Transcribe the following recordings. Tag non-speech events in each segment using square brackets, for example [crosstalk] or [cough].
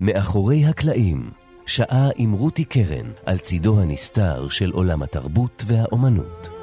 מאחורי הקלעים, שעה עם רותי קרן על צידו הנסתר של עולם התרבות והאומנות.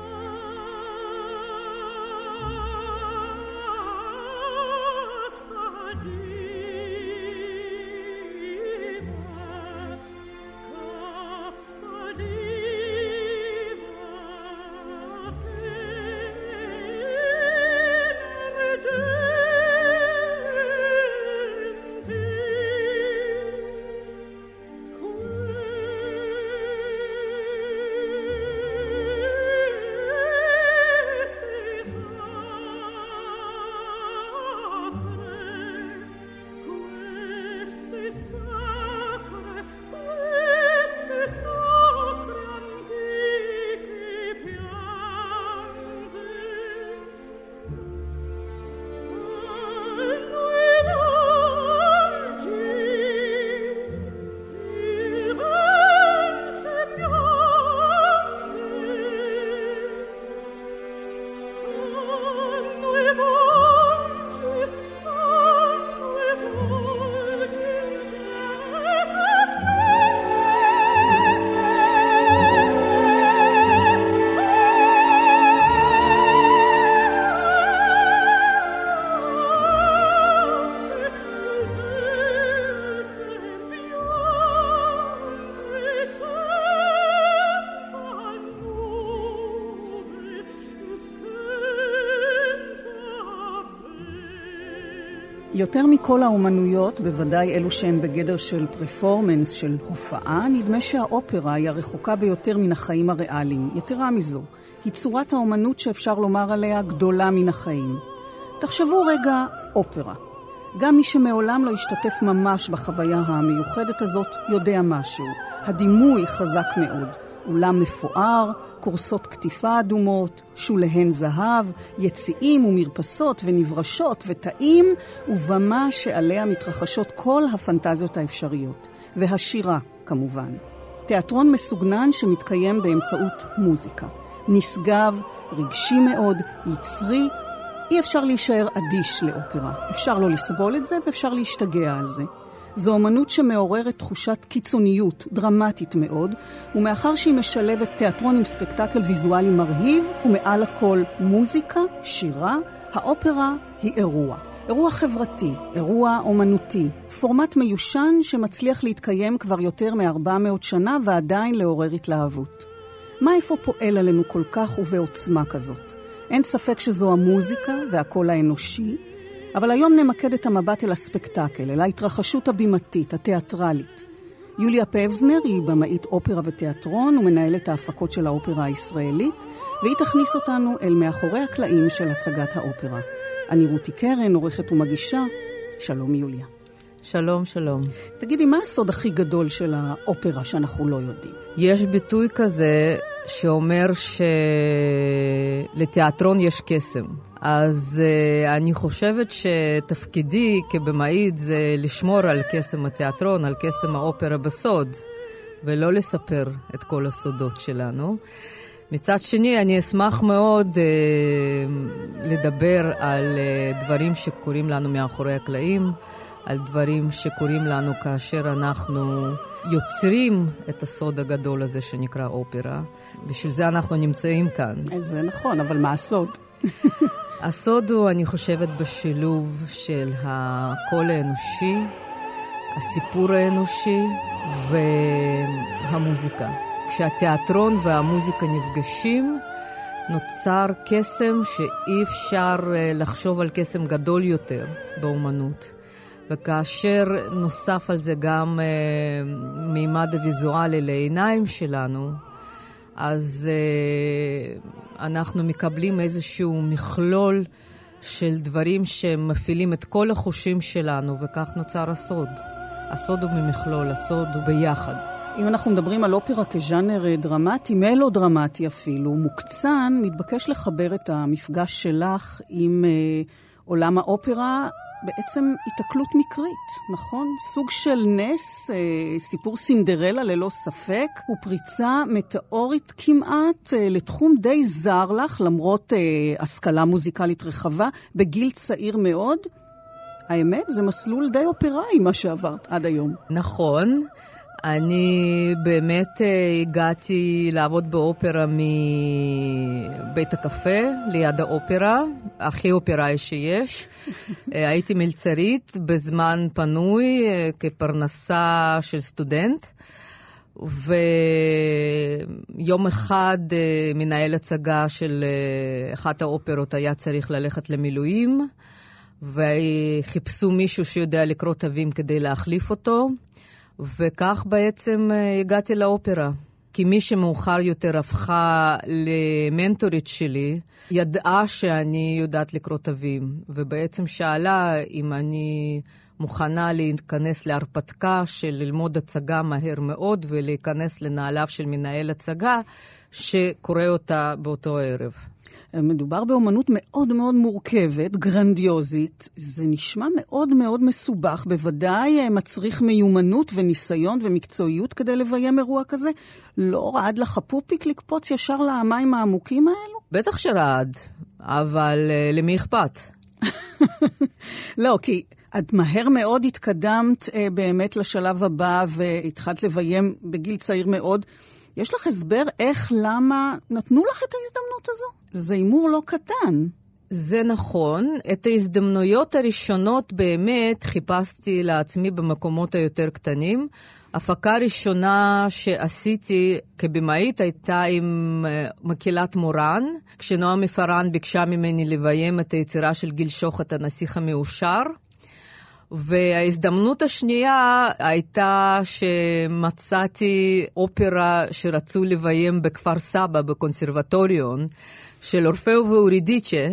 יותר מכל האומנויות, בוודאי אלו שהן בגדר של פרפורמנס, של הופעה, נדמה שהאופרה היא הרחוקה ביותר מן החיים הריאליים. יתרה מזו, היא צורת האומנות שאפשר לומר עליה גדולה מן החיים. תחשבו רגע אופרה. גם מי שמעולם לא השתתף ממש בחוויה המיוחדת הזאת, יודע משהו. הדימוי חזק מאוד. אולם מפואר, כורסות קטיפה אדומות, שוליהן זהב, יציאים ומרפסות ונברשות ותאים, ובמה שעליה מתרחשות כל הפנטזיות האפשריות. והשירה, כמובן. תיאטרון מסוגנן שמתקיים באמצעות מוזיקה. נשגב, רגשי מאוד, יצרי, אי אפשר להישאר אדיש לאופרה. אפשר לא לסבול את זה ואפשר להשתגע על זה. זו אמנות שמעוררת תחושת קיצוניות דרמטית מאוד, ומאחר שהיא משלבת תיאטרון עם ספקטקל ויזואלי מרהיב, ומעל הכל מוזיקה, שירה, האופרה היא אירוע. אירוע חברתי, אירוע אומנותי, פורמט מיושן שמצליח להתקיים כבר יותר מ-400 שנה ועדיין לעורר התלהבות. מה איפה פועל עלינו כל כך ובעוצמה כזאת? אין ספק שזו המוזיקה והקול האנושי, אבל היום נמקד את המבט אל הספקטקל, אל ההתרחשות הבימתית, התיאטרלית. יוליה פבזנר היא במאית אופרה ותיאטרון ומנהלת ההפקות של האופרה הישראלית, והיא תכניס אותנו אל מאחורי הקלעים של הצגת האופרה. אני רותי קרן, עורכת ומגישה. שלום יוליה. שלום, שלום. תגידי, מה הסוד הכי גדול של האופרה שאנחנו לא יודעים? יש ביטוי כזה שאומר שלתיאטרון יש קסם. אז uh, אני חושבת שתפקידי כבמאית זה לשמור על קסם התיאטרון, על קסם האופרה בסוד, ולא לספר את כל הסודות שלנו. מצד שני, אני אשמח מאוד uh, לדבר על uh, דברים שקורים לנו מאחורי הקלעים, על דברים שקורים לנו כאשר אנחנו יוצרים את הסוד הגדול הזה שנקרא אופרה. בשביל זה אנחנו נמצאים כאן. זה נכון, אבל מה הסוד? הסוד הוא, אני חושבת, בשילוב של הקול האנושי, הסיפור האנושי והמוזיקה. כשהתיאטרון והמוזיקה נפגשים, נוצר קסם שאי אפשר אה, לחשוב על קסם גדול יותר באומנות. וכאשר נוסף על זה גם אה, מימד הוויזואלי לעיניים שלנו, אז uh, אנחנו מקבלים איזשהו מכלול של דברים שמפעילים את כל החושים שלנו, וכך נוצר הסוד. הסוד הוא ממכלול, הסוד הוא ביחד. אם אנחנו מדברים על אופרה כז'אנר אה, דרמטי, מלו-דרמטי אפילו, מוקצן מתבקש לחבר את המפגש שלך עם uh, עולם האופרה בעצם התקלות מקרית, נכון? סוג של נס, אה, סיפור סינדרלה ללא ספק, ופריצה מטאורית כמעט אה, לתחום די זר לך, למרות אה, השכלה מוזיקלית רחבה, בגיל צעיר מאוד. האמת, זה מסלול די אופראי, מה שעברת עד היום. נכון. אני באמת אה, הגעתי לעבוד באופרה מבית הקפה, ליד האופרה, הכי אופראי שיש. [laughs] אה, הייתי מלצרית בזמן פנוי אה, כפרנסה של סטודנט. ויום אחד מנהל הצגה של אחת האופרות היה צריך ללכת למילואים, וחיפשו מישהו שיודע לקרוא תווים כדי להחליף אותו. וכך בעצם אה, הגעתי לאופרה. כי מי שמאוחר יותר הפכה למנטורית שלי, ידעה שאני יודעת לקרוא תווים, ובעצם שאלה אם אני מוכנה להיכנס להרפתקה של ללמוד הצגה מהר מאוד ולהיכנס לנעליו של מנהל הצגה שקורא אותה באותו ערב. מדובר באומנות מאוד מאוד מורכבת, גרנדיוזית. זה נשמע מאוד מאוד מסובך, בוודאי אה, מצריך מיומנות וניסיון ומקצועיות כדי לביים אירוע כזה. לא רעד לך פופיק לקפוץ ישר למים העמוקים האלו? בטח שרעד, אבל uh, למי אכפת? [laughs] לא, כי את מהר מאוד התקדמת uh, באמת לשלב הבא והתחלת לביים בגיל צעיר מאוד. יש לך הסבר איך, למה נתנו לך את ההזדמנות הזו? זה הימור לא קטן. זה נכון. את ההזדמנויות הראשונות באמת חיפשתי לעצמי במקומות היותר קטנים. הפקה ראשונה שעשיתי כבמאית הייתה עם אה, מקהלת מורן, כשנועם מפארן ביקשה ממני לביים את היצירה של גיל שוחט, הנסיך המאושר. וההזדמנות השנייה הייתה שמצאתי אופרה שרצו לביים בכפר סבא, בקונסרבטוריון, של אורפאו ואורידיצ'ה.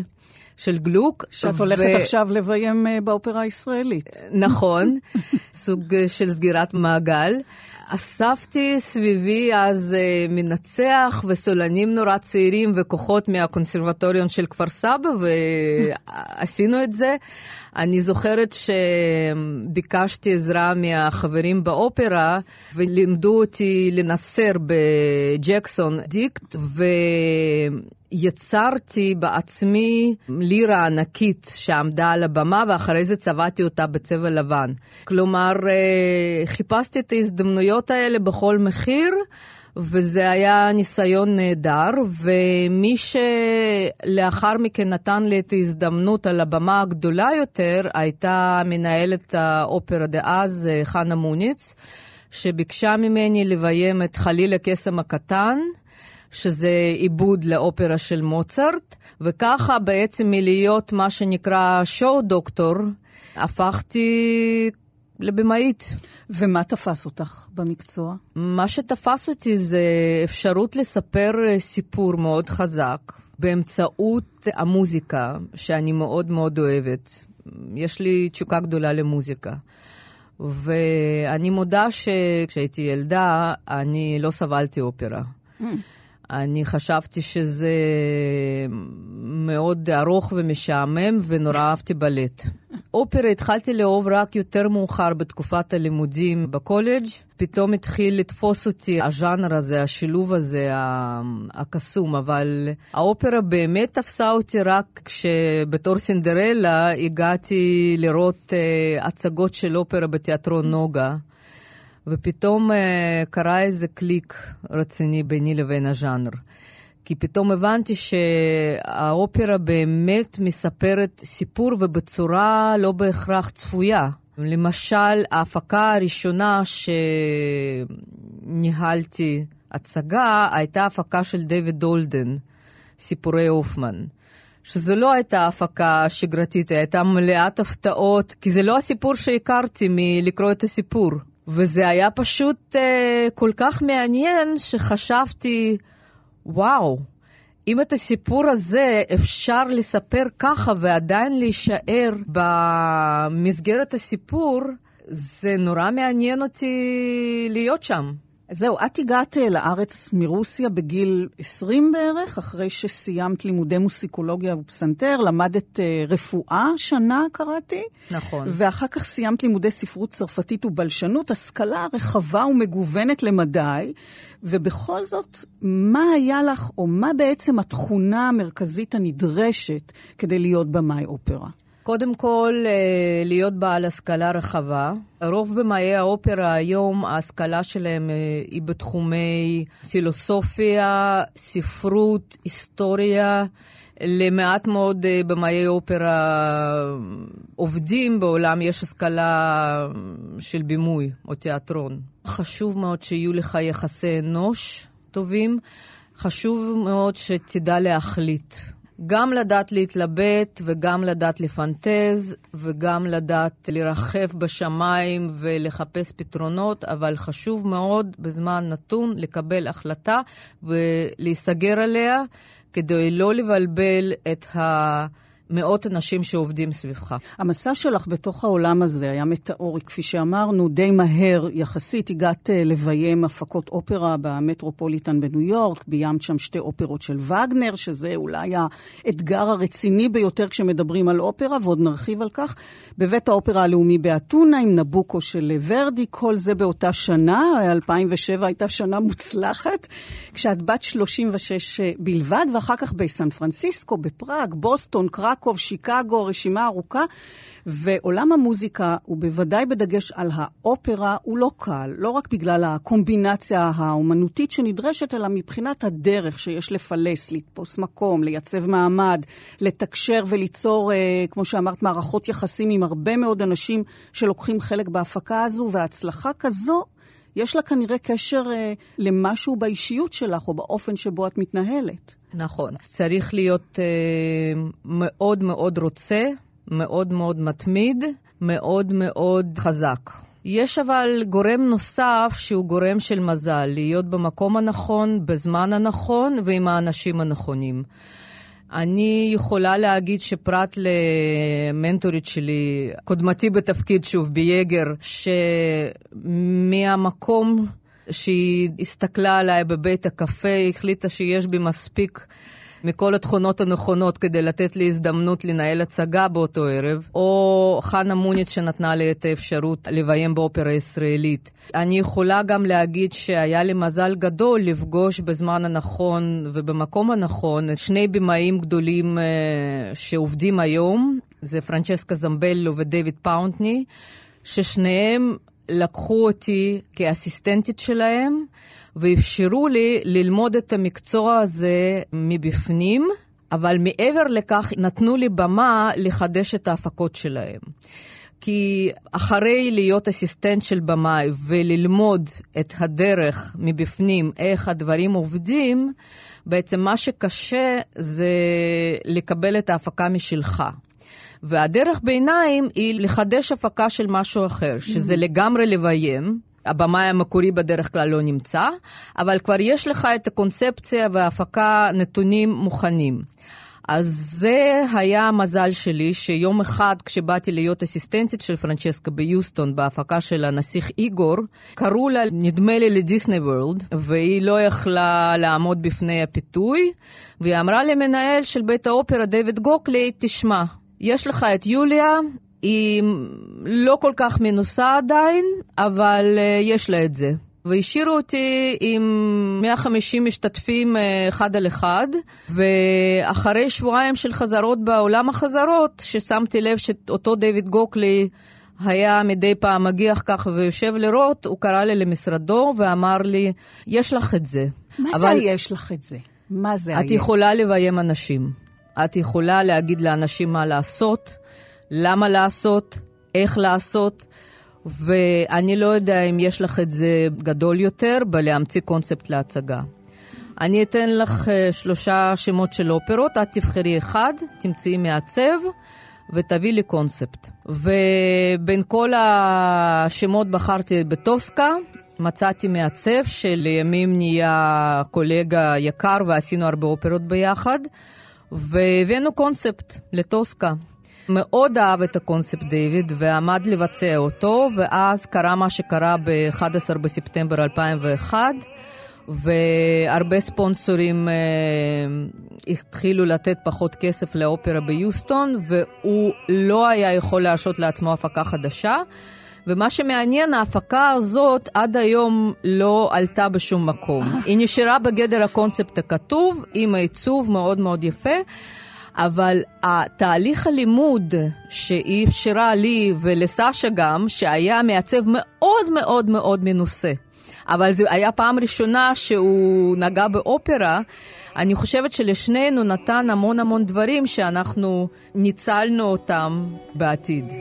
של גלוק. שאת הולכת ו... עכשיו לביים אה, באופרה הישראלית. נכון, [laughs] סוג של סגירת מעגל. אספתי סביבי אז uh, מנצח וסולנים נורא צעירים וכוחות מהקונסרבטוריון של כפר סבא, [laughs] ועשינו את זה. אני זוכרת שביקשתי עזרה מהחברים באופרה, ולימדו אותי לנסר בג'קסון דיקט, ו... יצרתי בעצמי לירה ענקית שעמדה על הבמה, ואחרי זה צבעתי אותה בצבע לבן. כלומר, אה, חיפשתי את ההזדמנויות האלה בכל מחיר. וזה היה ניסיון נהדר, ומי שלאחר מכן נתן לי את ההזדמנות על הבמה הגדולה יותר, הייתה מנהלת האופרה דאז, אה, חנה מוניץ, שביקשה ממני לביים את חליל הקסם הקטן. שזה עיבוד לאופרה של מוצרט, וככה בעצם מלהיות מה שנקרא שואו דוקטור, הפכתי לבמאית. ומה תפס אותך במקצוע? מה שתפס אותי זה אפשרות לספר סיפור מאוד חזק באמצעות המוזיקה, שאני מאוד מאוד אוהבת. יש לי תשוקה גדולה למוזיקה. ואני מודה שכשהייתי ילדה, אני לא סבלתי אופרה. Mm. אני חשבתי שזה מאוד ארוך ומשעמם, ונורא אהבתי בלט. אופרה התחלתי לאהוב רק יותר מאוחר בתקופת הלימודים בקולג'. פתאום התחיל לתפוס אותי הז'אנר הזה, השילוב הזה, הקסום, אבל האופרה באמת תפסה אותי רק כשבתור סינדרלה הגעתי לראות uh, הצגות של אופרה בתיאטרון נוגה. ופתאום uh, קרה איזה קליק רציני ביני לבין הז'אנר. כי פתאום הבנתי שהאופרה באמת מספרת סיפור ובצורה לא בהכרח צפויה. למשל, ההפקה הראשונה שניהלתי הצגה הייתה הפקה של דיוויד דולדן, סיפורי הופמן. שזו לא הייתה הפקה שגרתית, היא הייתה מלאת הפתעות, כי זה לא הסיפור שהכרתי מלקרוא את הסיפור. וזה היה פשוט uh, כל כך מעניין שחשבתי, וואו, אם את הסיפור הזה אפשר לספר ככה ועדיין להישאר במסגרת הסיפור, זה נורא מעניין אותי להיות שם. זהו, את הגעת אה, לארץ מרוסיה בגיל 20 בערך, אחרי שסיימת לימודי מוסיקולוגיה ופסנתר, למדת uh, רפואה שנה, קראתי. נכון. ואחר כך סיימת לימודי ספרות צרפתית ובלשנות, השכלה רחבה ומגוונת למדי. ובכל זאת, מה היה לך, או מה בעצם התכונה המרכזית הנדרשת כדי להיות במאי אופרה? קודם כל, אה, להיות בעל השכלה רחבה. רוב במאי האופרה היום, ההשכלה שלהם אה, היא בתחומי פילוסופיה, ספרות, היסטוריה. למעט מאוד אה, במאי אופרה עובדים בעולם, יש השכלה של בימוי או תיאטרון. חשוב מאוד שיהיו לך יחסי אנוש טובים. חשוב מאוד שתדע להחליט. גם לדעת להתלבט וגם לדעת לפנטז וגם לדעת לרחף בשמיים ולחפש פתרונות, אבל חשוב מאוד בזמן נתון לקבל החלטה ולהיסגר עליה כדי לא לבלבל את ה... מאות אנשים שעובדים סביבך. המסע שלך בתוך העולם הזה היה מטאורי, כפי שאמרנו, די מהר יחסית. הגעת אה, לביים הפקות אופרה במטרופוליטן בניו יורק, ביימת שם שתי אופרות של וגנר, שזה אולי האתגר הרציני ביותר כשמדברים על אופרה, ועוד נרחיב על כך. בבית האופרה הלאומי באתונה עם נבוקו של ורדי, כל זה באותה שנה, 2007 הייתה שנה מוצלחת, כשאת בת 36 אה, בלבד, ואחר כך בסן פרנסיסקו, בפראג, בוסטון, קרק. קרקוב, שיקגו, רשימה ארוכה. ועולם המוזיקה, ובוודאי בדגש על האופרה, הוא לא קל. לא רק בגלל הקומבינציה האומנותית שנדרשת, אלא מבחינת הדרך שיש לפלס, לתפוס מקום, לייצב מעמד, לתקשר וליצור, אה, כמו שאמרת, מערכות יחסים עם הרבה מאוד אנשים שלוקחים חלק בהפקה הזו, והצלחה כזו יש לה כנראה קשר אה, למשהו באישיות שלך או באופן שבו את מתנהלת. נכון. צריך להיות אה, מאוד מאוד רוצה, מאוד מאוד מתמיד, מאוד מאוד חזק. יש אבל גורם נוסף שהוא גורם של מזל, להיות במקום הנכון, בזמן הנכון ועם האנשים הנכונים. אני יכולה להגיד שפרט למנטורית שלי, קודמתי בתפקיד, שוב, ביגר, שמהמקום שהיא הסתכלה עליי בבית הקפה, החליטה שיש בי מספיק מכל התכונות הנכונות כדי לתת לי הזדמנות לנהל הצגה באותו ערב, או חנה מוניץ שנתנה לי את האפשרות לביים באופרה ישראלית. אני יכולה גם להגיד שהיה לי מזל גדול לפגוש בזמן הנכון ובמקום הנכון את שני במאים גדולים uh, שעובדים היום, זה פרנצ'סקה זמבלו ודייוויד פאונטני, ששניהם לקחו אותי כאסיסטנטית שלהם. ואפשרו לי ללמוד את המקצוע הזה מבפנים, אבל מעבר לכך נתנו לי במה לחדש את ההפקות שלהם. כי אחרי להיות אסיסטנט של במאי וללמוד את הדרך מבפנים, איך הדברים עובדים, בעצם מה שקשה זה לקבל את ההפקה משלך. והדרך ביניים היא לחדש הפקה של משהו אחר, שזה לגמרי לביים. הבמאי המקורי בדרך כלל לא נמצא, אבל כבר יש לך את הקונספציה וההפקה נתונים מוכנים. אז זה היה המזל שלי, שיום אחד כשבאתי להיות אסיסטנטית של פרנצ'סקה ביוסטון בהפקה של הנסיך איגור, קראו לה, נדמה לי, לדיסני וורלד, והיא לא יכלה לעמוד בפני הפיתוי, והיא אמרה למנהל של בית האופרה, דיוויד גוקלי, תשמע, יש לך את יוליה, היא לא כל כך מנוסה עדיין, אבל uh, יש לה את זה. והשאירו אותי עם 150 משתתפים uh, אחד על אחד, ואחרי שבועיים של חזרות בעולם החזרות, ששמתי לב שאותו דיוויד גוקלי היה מדי פעם מגיח ככה ויושב לראות, הוא קרא לי למשרדו ואמר לי, יש לך את זה. מה אבל... זה יש לך את זה? מה זה את יכולה לביים אנשים. את יכולה להגיד לאנשים מה לעשות. למה לעשות, איך לעשות, ואני לא יודע אם יש לך את זה גדול יותר בלהמציא קונספט להצגה. אני אתן לך uh, שלושה שמות של אופרות, את תבחרי אחד, תמצאי מעצב ותביאי לי קונספט. ובין כל השמות בחרתי בטוסקה, מצאתי מעצב שלימים נהיה קולגה יקר ועשינו הרבה אופרות ביחד, והבאנו קונספט לטוסקה. מאוד אהב את הקונספט דיוויד ועמד לבצע אותו, ואז קרה מה שקרה ב-11 בספטמבר 2001. והרבה ספונסורים אה, התחילו לתת פחות כסף לאופרה ביוסטון, והוא לא היה יכול להרשות לעצמו הפקה חדשה. ומה שמעניין, ההפקה הזאת עד היום לא עלתה בשום מקום. היא נשארה בגדר הקונספט הכתוב, עם העיצוב מאוד מאוד יפה. אבל התהליך הלימוד שהיא אפשרה לי ולסשה גם, שהיה מעצב מאוד מאוד מאוד מנוסה. אבל זו הייתה פעם ראשונה שהוא נגע באופרה. אני חושבת שלשנינו נתן המון המון דברים שאנחנו ניצלנו אותם בעתיד.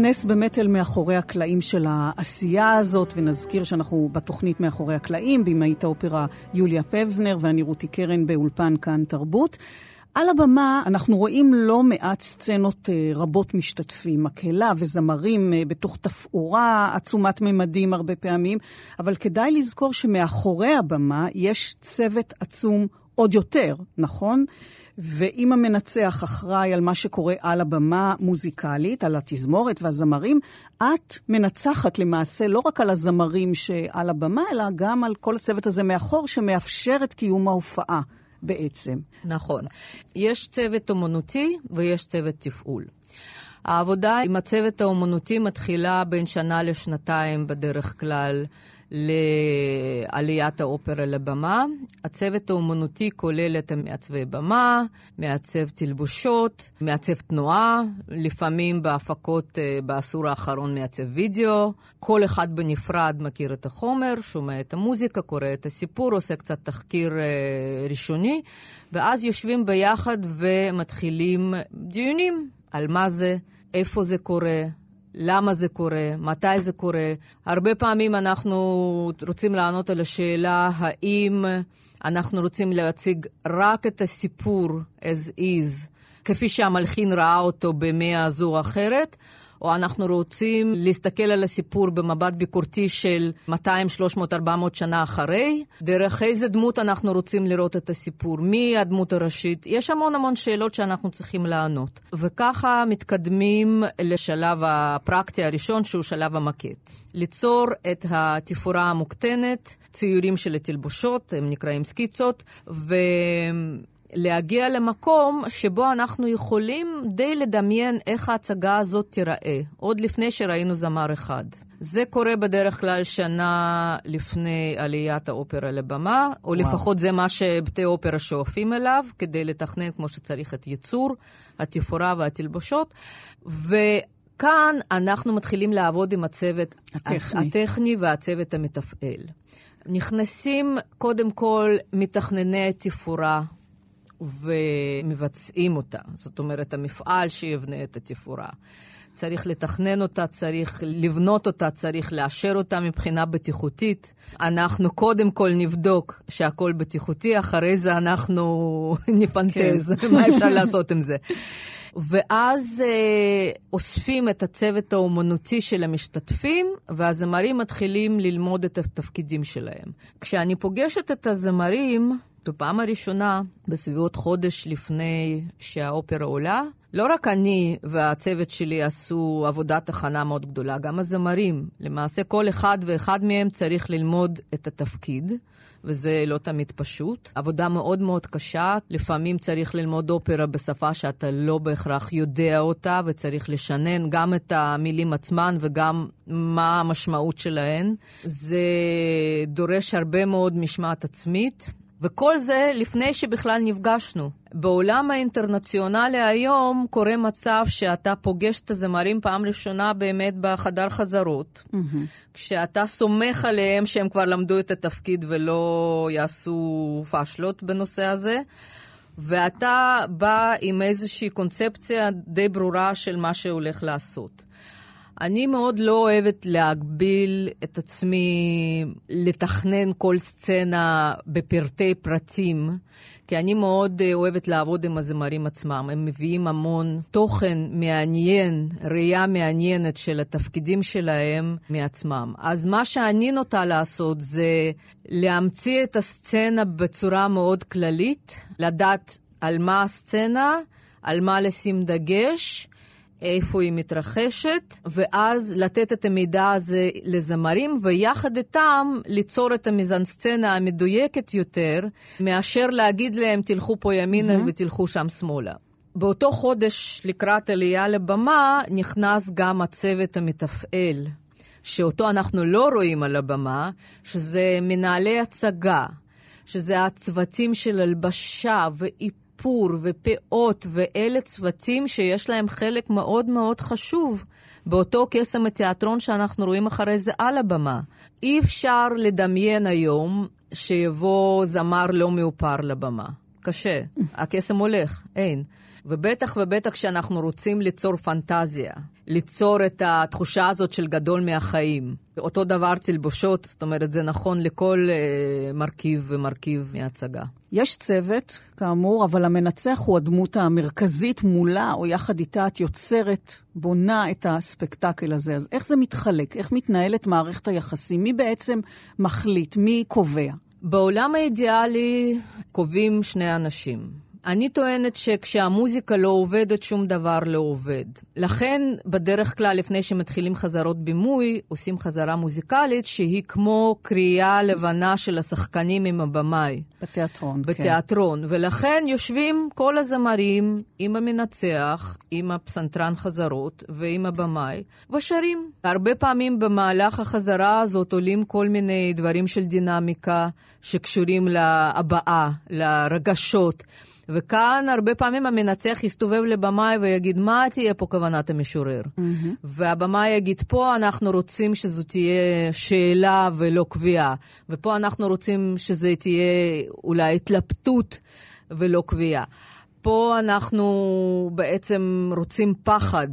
ניכנס באמת אל מאחורי הקלעים של העשייה הזאת, ונזכיר שאנחנו בתוכנית מאחורי הקלעים, במאית האופרה יוליה פבזנר ואני רותי קרן באולפן כאן תרבות. על הבמה אנחנו רואים לא מעט סצנות אה, רבות משתתפים, מקהלה וזמרים אה, בתוך תפאורה עצומת ממדים הרבה פעמים, אבל כדאי לזכור שמאחורי הבמה יש צוות עצום עוד יותר, נכון? ואם המנצח אחראי על מה שקורה על הבמה מוזיקלית, על התזמורת והזמרים, את מנצחת למעשה לא רק על הזמרים שעל הבמה, אלא גם על כל הצוות הזה מאחור, שמאפשר את קיום ההופעה בעצם. נכון. יש צוות אומנותי ויש צוות תפעול. העבודה עם הצוות האומנותי מתחילה בין שנה לשנתיים בדרך כלל. לעליית האופרה לבמה. הצוות האומנותי כולל את מעצבי במה, מעצב תלבושות, מעצב תנועה, לפעמים בהפקות אה, בעשור האחרון מעצב וידאו. כל אחד בנפרד מכיר את החומר, שומע את המוזיקה, קורא את הסיפור, עושה קצת תחקיר אה, ראשוני, ואז יושבים ביחד ומתחילים דיונים על מה זה, איפה זה קורה, למה זה קורה, מתי זה קורה. הרבה פעמים אנחנו רוצים לענות על השאלה האם אנחנו רוצים להציג רק את הסיפור as is, כפי שהמלחין ראה אותו במאה זו או אחרת, או אנחנו רוצים להסתכל על הסיפור במבט ביקורתי של 200, 300, 400 שנה אחרי, דרך איזה דמות אנחנו רוצים לראות את הסיפור, מי הדמות הראשית. יש המון המון שאלות שאנחנו צריכים לענות. וככה מתקדמים לשלב הפרקטי הראשון, שהוא שלב המקט. ליצור את התפאורה המוקטנת, ציורים של התלבושות, הם נקראים סקיצות, ו... להגיע למקום שבו אנחנו יכולים די לדמיין איך ההצגה הזאת תיראה, עוד לפני שראינו זמר אחד. זה קורה בדרך כלל שנה לפני עליית האופרה לבמה, או וואו. לפחות זה מה שבתי אופרה שואפים אליו, כדי לתכנן כמו שצריך את ייצור, התפאורה והתלבושות. וכאן אנחנו מתחילים לעבוד עם הצוות הטכני, הטכני והצוות המתפעל. נכנסים קודם כל מתכנני תפאורה ומבצעים אותה. זאת אומרת, המפעל שיבנה את התפאורה. צריך לתכנן אותה, צריך לבנות אותה, צריך לאשר אותה מבחינה בטיחותית. אנחנו קודם כל נבדוק שהכל בטיחותי, אחרי זה אנחנו [laughs] נפנטז, כן. [laughs] מה אפשר לעשות עם זה. ואז אה, אוספים את הצוות האומנותי של המשתתפים, והזמרים מתחילים ללמוד את התפקידים שלהם. כשאני פוגשת את הזמרים, בפעם הראשונה, בסביבות חודש לפני שהאופרה עולה, לא רק אני והצוות שלי עשו עבודת הכנה מאוד גדולה, גם הזמרים. למעשה כל אחד ואחד מהם צריך ללמוד את התפקיד, וזה לא תמיד פשוט. עבודה מאוד מאוד קשה, לפעמים צריך ללמוד אופרה בשפה שאתה לא בהכרח יודע אותה, וצריך לשנן גם את המילים עצמן וגם מה המשמעות שלהן. זה דורש הרבה מאוד משמעת עצמית. וכל זה לפני שבכלל נפגשנו. בעולם האינטרנציונלי היום קורה מצב שאתה פוגש את הזמרים פעם ראשונה באמת בחדר חזרות, mm-hmm. כשאתה סומך עליהם שהם כבר למדו את התפקיד ולא יעשו פאשלות בנושא הזה. ואתה בא עם איזושהי קונספציה די ברורה של מה שהולך לעשות. אני מאוד לא אוהבת להגביל את עצמי לתכנן כל סצנה בפרטי פרטים, כי אני מאוד אה, אוהבת לעבוד עם הזמרים עצמם. הם מביאים המון תוכן מעניין, ראייה מעניינת של התפקידים שלהם מעצמם. אז מה שאני נוטה לעשות זה להמציא את הסצנה בצורה מאוד כללית, לדעת על מה הסצנה, על מה לשים דגש. איפה היא מתרחשת, ואז לתת את המידע הזה לזמרים, ויחד איתם ליצור את המזנסצנה המדויקת יותר, מאשר להגיד להם, תלכו פה ימינה mm-hmm. ותלכו שם שמאלה. באותו חודש לקראת עלייה לבמה, נכנס גם הצוות המתפעל, שאותו אנחנו לא רואים על הבמה, שזה מנהלי הצגה, שזה הצוותים של הלבשה ואיפור. איפור ופאות, ואלה צוותים שיש להם חלק מאוד מאוד חשוב באותו קסם התיאטרון שאנחנו רואים אחרי זה על הבמה. אי אפשר לדמיין היום שיבוא זמר לא מאופר לבמה. קשה. הקסם הולך, אין. ובטח ובטח כשאנחנו רוצים ליצור פנטזיה, ליצור את התחושה הזאת של גדול מהחיים. אותו דבר תלבושות, זאת אומרת, זה נכון לכל אה, מרכיב ומרכיב מההצגה. יש צוות, כאמור, אבל המנצח הוא הדמות המרכזית מולה, או יחד איתה את יוצרת, בונה את הספקטקל הזה. אז איך זה מתחלק? איך מתנהלת מערכת היחסים? מי בעצם מחליט? מי קובע? בעולם האידיאלי קובעים שני אנשים. אני טוענת שכשהמוזיקה לא עובדת, שום דבר לא עובד. לכן, בדרך כלל, לפני שמתחילים חזרות בימוי, עושים חזרה מוזיקלית שהיא כמו קריאה לבנה של השחקנים עם הבמאי. בתיאטרון, כן. בתיאטרון. כן. ולכן יושבים כל הזמרים עם המנצח, עם הפסנתרן חזרות ועם הבמאי, ושרים. הרבה פעמים במהלך החזרה הזאת עולים כל מיני דברים של דינמיקה שקשורים להבעה, לרגשות. וכאן הרבה פעמים המנצח יסתובב לבמאי ויגיד, מה תהיה פה כוונת המשורר? Mm-hmm. והבמאי יגיד, פה אנחנו רוצים שזו תהיה שאלה ולא קביעה, ופה אנחנו רוצים שזה תהיה אולי התלבטות ולא קביעה. פה אנחנו בעצם רוצים פחד.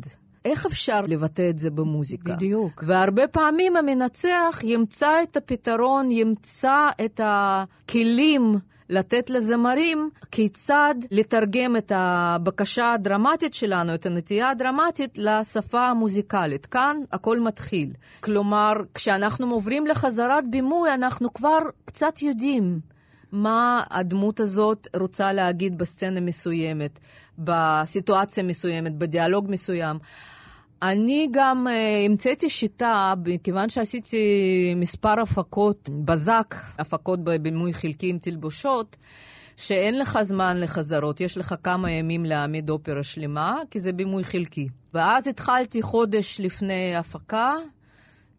איך אפשר לבטא את זה במוזיקה? בדיוק. והרבה פעמים המנצח ימצא את הפתרון, ימצא את הכלים. לתת לזמרים כיצד לתרגם את הבקשה הדרמטית שלנו, את הנטייה הדרמטית, לשפה המוזיקלית. כאן הכל מתחיל. כלומר, כשאנחנו עוברים לחזרת בימוי, אנחנו כבר קצת יודעים. מה הדמות הזאת רוצה להגיד בסצנה מסוימת, בסיטואציה מסוימת, בדיאלוג מסוים. אני גם uh, המצאתי שיטה, מכיוון שעשיתי מספר הפקות בזק, הפקות בבימוי חלקי עם תלבושות, שאין לך זמן לחזרות, יש לך כמה ימים להעמיד אופרה שלמה, כי זה בימוי חלקי. ואז התחלתי חודש לפני הפקה,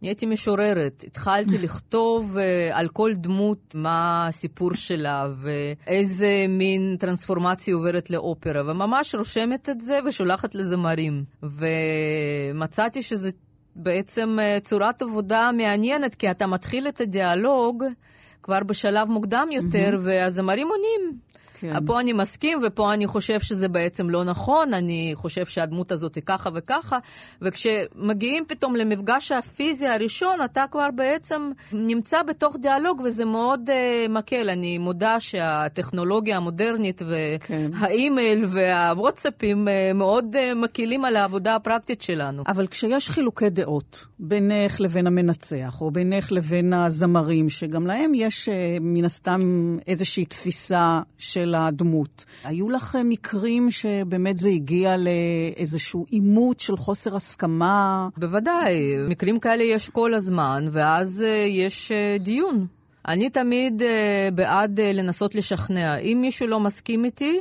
נהייתי משוררת. התחלתי [laughs] לכתוב uh, על כל דמות מה הסיפור שלה ואיזה מין טרנספורמציה עוברת לאופרה, וממש רושמת את זה ושולחת לזמרים. ומצאתי שזה בעצם uh, צורת עבודה מעניינת, כי אתה מתחיל את הדיאלוג כבר בשלב מוקדם יותר. והזמרים עונים. כן. פה אני מסכים, ופה אני חושב שזה בעצם לא נכון, אני חושב שהדמות הזאת היא ככה וככה, וכשמגיעים פתאום למפגש הפיזי הראשון, אתה כבר בעצם נמצא בתוך דיאלוג, וזה מאוד uh, מקל. אני מודה שהטכנולוגיה המודרנית. והאימייל כן. והוואטסאפים uh, מאוד uh, מקלים על העבודה הפרקטית שלנו. אבל כשיש חילוקי דעות בינך לבין המנצח, או בינך לבין הזמרים, שגם להם יש uh, מן הסתם איזושהי תפיסה של... של הדמות. היו לך מקרים שבאמת זה הגיע לאיזשהו עימות של חוסר הסכמה? בוודאי, מקרים כאלה יש כל הזמן, ואז אה, יש אה, דיון. אני תמיד בעד לנסות לשכנע. אם מישהו לא מסכים איתי,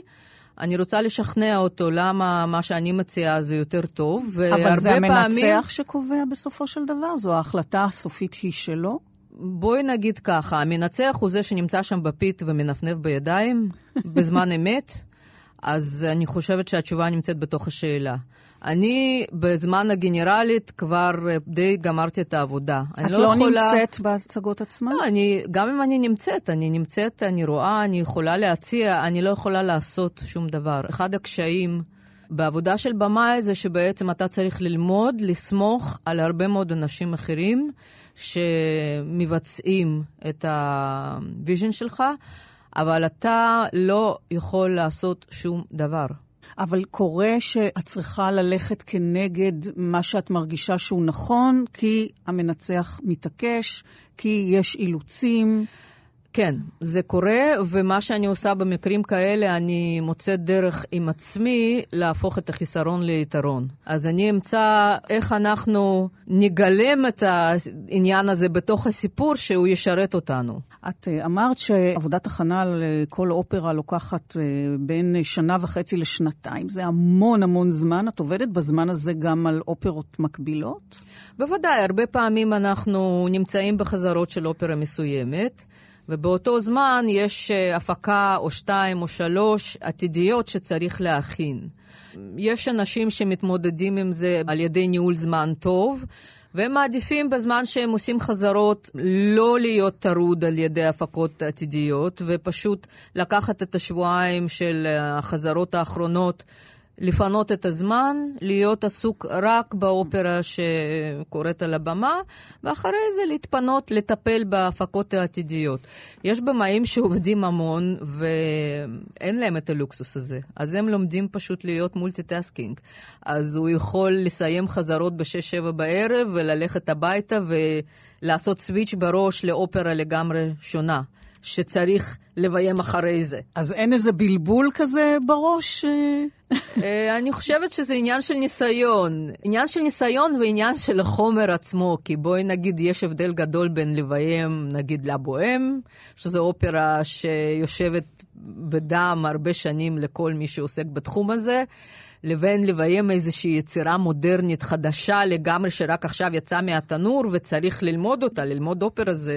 אני רוצה לשכנע אותו למה מה שאני מציעה זה יותר טוב, אבל זה המנצח פעמים... שקובע בסופו של דבר? זו ההחלטה הסופית היא שלו? בואי נגיד ככה, המנצח הוא זה שנמצא שם בפית ומנפנף בידיים [laughs] בזמן אמת, אז אני חושבת שהתשובה נמצאת בתוך השאלה. אני בזמן הגנרלית כבר אה, די גמרתי את העבודה. את לא, לא יכולה... נמצאת בהצגות עצמן? לא, אני, גם אם אני נמצאת, אני נמצאת, אני רואה, אני יכולה להציע, אני לא יכולה לעשות שום דבר. אחד הקשיים בעבודה של במאי זה שבעצם אתה צריך ללמוד, לסמוך על הרבה מאוד אנשים אחרים שמבצעים את ה vision שלך, אבל אתה לא יכול לעשות שום דבר. אבל קורה שאת צריכה ללכת כנגד מה שאת מרגישה שהוא נכון, כי המנצח מתעקש, כי יש אילוצים. כן, זה קורה, ומה שאני עושה במקרים כאלה, אני מוצאת דרך עם עצמי להפוך את החיסרון ליתרון. אז אני אמצא איך אנחנו נגלם את העניין הזה בתוך הסיפור שהוא ישרת אותנו. את אה, אמרת שעבודת הכנה לכל אופרה לוקחת אה, בין שנה וחצי לשנתיים. זה המון המון זמן. את עובדת בזמן הזה גם על אופרות מקבילות? בוודאי, הרבה פעמים אנחנו נמצאים בחזרות של אופרה מסוימת. ובאותו זמן יש אה, הפקה או שתיים או שלוש עתידיות שצריך להכין. יש אנשים שמתמודדים עם זה על ידי ניהול זמן טוב, והם מעדיפים בזמן שהם עושים חזרות לא להיות טרוד על ידי הפקות עתידיות, ופשוט לקחת את השבועיים של החזרות האחרונות לפנות את הזמן, להיות עסוק רק באופרה שקורית על הבמה, ואחרי זה להתפנות, לטפל בהפקות העתידיות. יש במאים שעובדים המון ואין להם את הלוקסוס הזה, אז הם לומדים פשוט להיות multitasking. אז הוא יכול לסיים חזרות ב-6-7 בערב וללכת הביתה ולעשות סוויץ' בראש לאופרה לגמרי שונה. שצריך לביים אחרי זה. אז אין איזה בלבול כזה בראש? אה, אני חושבת שזה עניין של ניסיון. עניין של ניסיון ועניין של החומר עצמו, כי בואי נגיד, יש הבדל גדול בין לביים, נגיד, לבוהם, שזו אופרה שיושבת בדם הרבה שנים לכל מי שעוסק בתחום הזה. לבין לביים איזושהי יצירה מודרנית חדשה לגמרי, שרק עכשיו יצאה מהתנור וצריך ללמוד אותה. ללמוד אופרה זה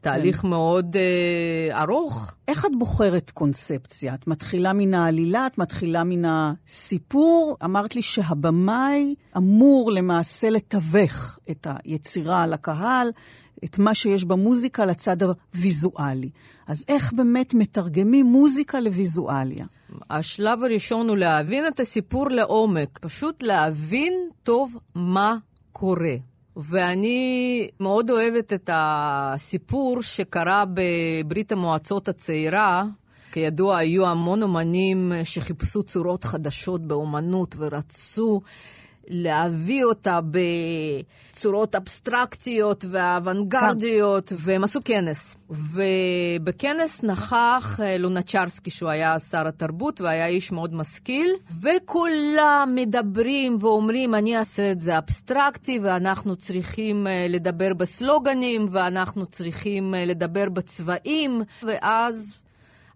תהליך כן. מאוד אה, ארוך. איך את בוחרת קונספציה? את מתחילה מן העלילה, את מתחילה מן הסיפור. אמרת לי שהבמאי אמור למעשה לתווך את היצירה לקהל. את מה שיש במוזיקה לצד הוויזואלי. אז איך באמת מתרגמים מוזיקה לוויזואליה? השלב הראשון הוא להבין את הסיפור לעומק, פשוט להבין טוב מה קורה. ואני מאוד אוהבת את הסיפור שקרה בברית המועצות הצעירה. כידוע, היו המון אומנים שחיפשו צורות חדשות באומנות ורצו להביא אותה בצורות אבסטרקטיות ואוונגרדיות, והם עשו כנס. ובכנס נכח אה, לונצ'רסקי, שהוא היה שר התרבות והיה איש מאוד משכיל, וכולם מדברים ואומרים, אני אעשה את זה אבסטרקטי, ואנחנו צריכים אה, לדבר בסלוגנים, ואנחנו צריכים אה, לדבר בצבעים, ואז...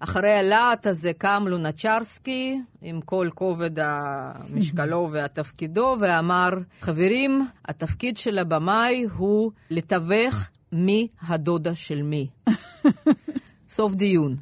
אחרי הלהט הזה קם לונצ'רסקי עם כל כובד המשקלו [laughs] והתפקידו ואמר, חברים, התפקיד של הבמאי הוא לתווך מי הדודה של מי. [laughs] סוף דיון.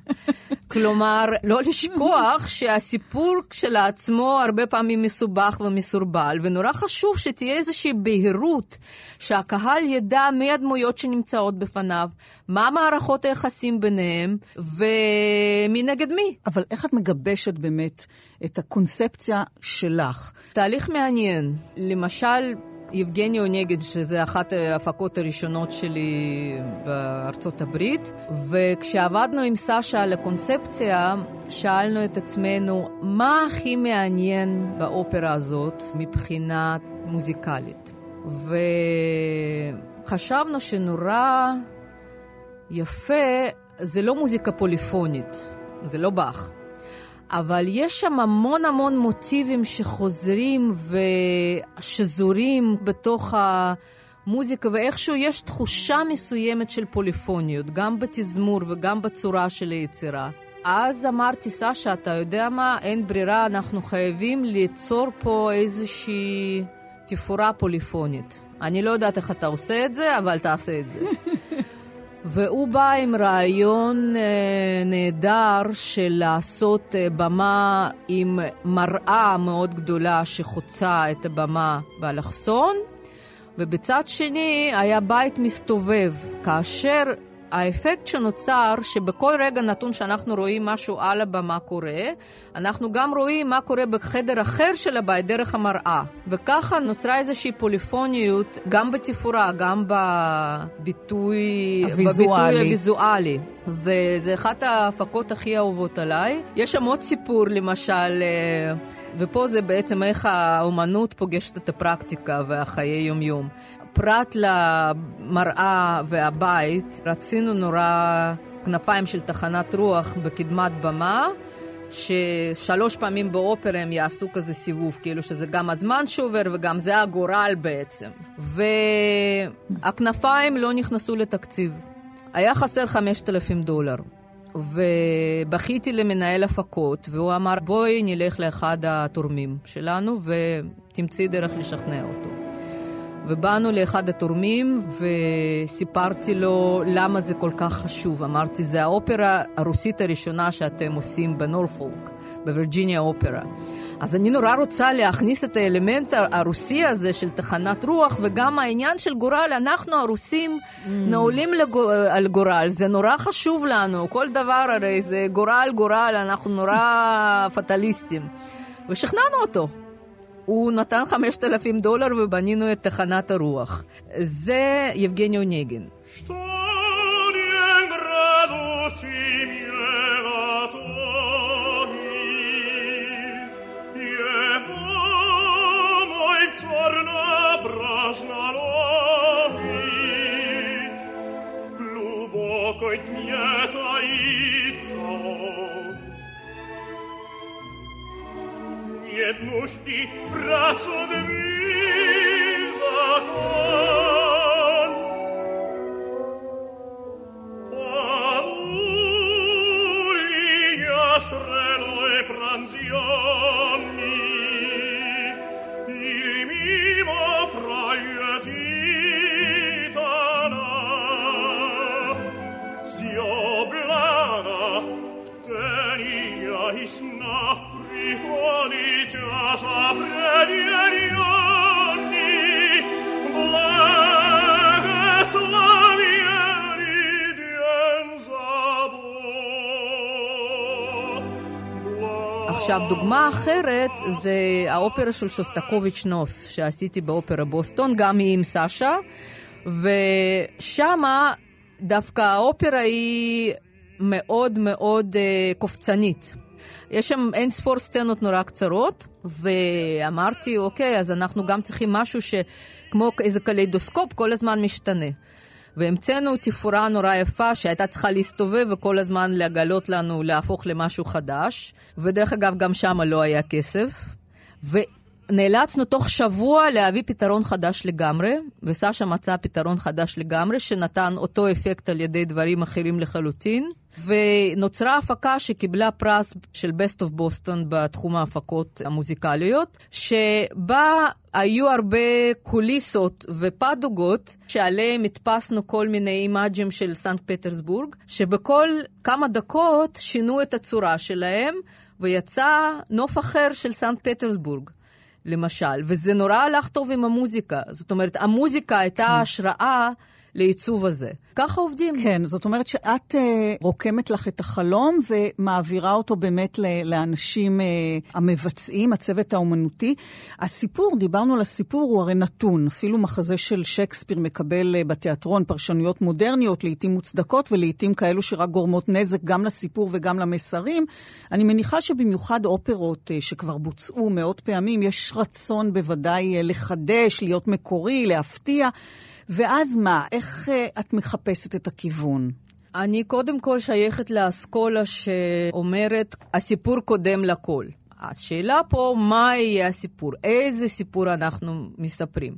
כלומר, לא לשכוח שהסיפור כשלעצמו הרבה פעמים מסובך ומסורבל, ונורא חשוב שתהיה איזושהי בהירות, שהקהל ידע מי הדמויות שנמצאות בפניו, מה מערכות היחסים ביניהם, ומי נגד מי. אבל איך את מגבשת באמת את הקונספציה שלך? תהליך מעניין. למשל, יבגני אונגד, שזה אחת ההפקות הראשונות שלי בארצות הברית, וכשעבדנו עם סשה על הקונספציה, שאלנו את עצמנו, מה הכי מעניין באופרה הזאת מבחינה מוזיקלית? וחשבנו שנורא יפה, זה לא מוזיקה פוליפונית. זה לא באך. אבל יש שם המון המון מוטיבים שחוזרים ושזורים בתוך המוזיקה, ואיכשהו יש תחושה מסוימת של פוליפוניות, גם בתזמור וגם בצורה של היצירה. אז אמרתי, סשה, אתה יודע מה? אין ברירה, אנחנו חייבים ליצור פה איזושהי תפאורה פוליפונית. אני לא יודעת איך אתה עושה את זה, אבל תעשה את זה. [laughs] והוא בא עם רעיון אה, נהדר של לעשות אה, במה עם מראה מאוד גדולה שחוצה את הבמה באלכסון, ובצד שני היה בית מסתובב, כאשר האפקט שנוצר, שבכל רגע נתון שאנחנו רואים משהו על הבמה קורה, אנחנו גם רואים מה קורה בחדר אחר של הבית דרך המראה. וככה נוצרה איזושהי פוליפוניות, גם בתפאורה, גם בביטוי הוויזואלי. בביטוי הוויזואלי. וזה אחת ההפקות הכי אהובות עליי. יש שם עוד סיפור, למשל, אה, ופה זה בעצם איך האומנות פוגשת את הפרקטיקה והחיי יומיום. פרט למראה והבית, רצינו נורא כנפיים של תחנת רוח בקדמת במה. ששלוש פעמים באופרה הם יעשו כזה סיבוב, כאילו שזה גם הזמן שעובר וגם זה הגורל בעצם. והכנפיים לא נכנסו לתקציב. היה חסר 5,000 דולר. ובכיתי למנהל הפקות, והוא אמר, בואי נלך לאחד התורמים שלנו ותמצאי דרך לשכנע אותו. ובאנו לאחד התורמים וסיפרתי לו למה זה כל כך חשוב. אמרתי, זה האופרה הרוסית הראשונה שאתם עושים בנורפולק, בווירג'יניה אופרה. אז אני נורא רוצה להכניס את האלמנט הרוסי הזה של תחנת רוח, וגם העניין של גורל, אנחנו הרוסים mm. נעולים לגור, על גורל, זה נורא חשוב לנו, כל דבר הרי זה גורל, גורל, אנחנו נורא [laughs] פטליסטים. ושכנענו אותו. הוא נתן 5,000 דולר ובנינו את תחנת הרוח. זה יבגני אוניגין. jednosti, praco de עכשיו, דוגמה אחרת זה האופרה של שוסטקוביץ' הנוס, שעשיתי באופרה בוסטון, גם היא עם סשה, ושמה דווקא האופרה היא מאוד מאוד uh, קופצנית. יש שם אין ספור סצנות נורא קצרות, ואמרתי, אוקיי, אז אנחנו גם צריכים משהו שכמו איזה קליידוסקופ, כל הזמן משתנה. והמצאנו תפאורה נורא יפה שהייתה צריכה להסתובב וכל הזמן לגלות לנו להפוך למשהו חדש. ודרך אגב, גם שם לא היה כסף. ונאלצנו תוך שבוע להביא פתרון חדש לגמרי, וסשה מצא פתרון חדש לגמרי, שנתן אותו אפקט על ידי דברים אחרים לחלוטין. ונוצרה הפקה שקיבלה פרס של Best of Boston בתחום ההפקות המוזיקליות, שבה היו הרבה קוליסות ופדוגות שעליהם הדפסנו כל מיני אימאג'ים של סנט פטרסבורג, שבכל כמה דקות שינו את הצורה שלהם ויצא נוף אחר של סנט פטרסבורג. למשל, וזה נורא הלך טוב עם המוזיקה. זאת אומרת, המוזיקה הייתה השראה לעיצוב הזה. ככה עובדים. כן, זאת אומרת שאת uh, רוקמת לך את החלום ומעבירה אותו באמת לאנשים uh, המבצעים, הצוות האומנותי. הסיפור, דיברנו על הסיפור, הוא הרי נתון. אפילו מחזה של שייקספיר מקבל uh, בתיאטרון פרשנויות מודרניות, לעיתים מוצדקות ולעיתים כאלו שרק גורמות נזק גם לסיפור וגם למסרים. אני מניחה שבמיוחד אופרות uh, שכבר בוצעו מאות פעמים, יש רצון בוודאי uh, לחדש, להיות מקורי, להפתיע. ואז מה? איך uh, את מחפשת את הכיוון? אני קודם כל שייכת לאסכולה שאומרת, הסיפור קודם לכל. השאלה פה, מה יהיה הסיפור? איזה סיפור אנחנו מספרים?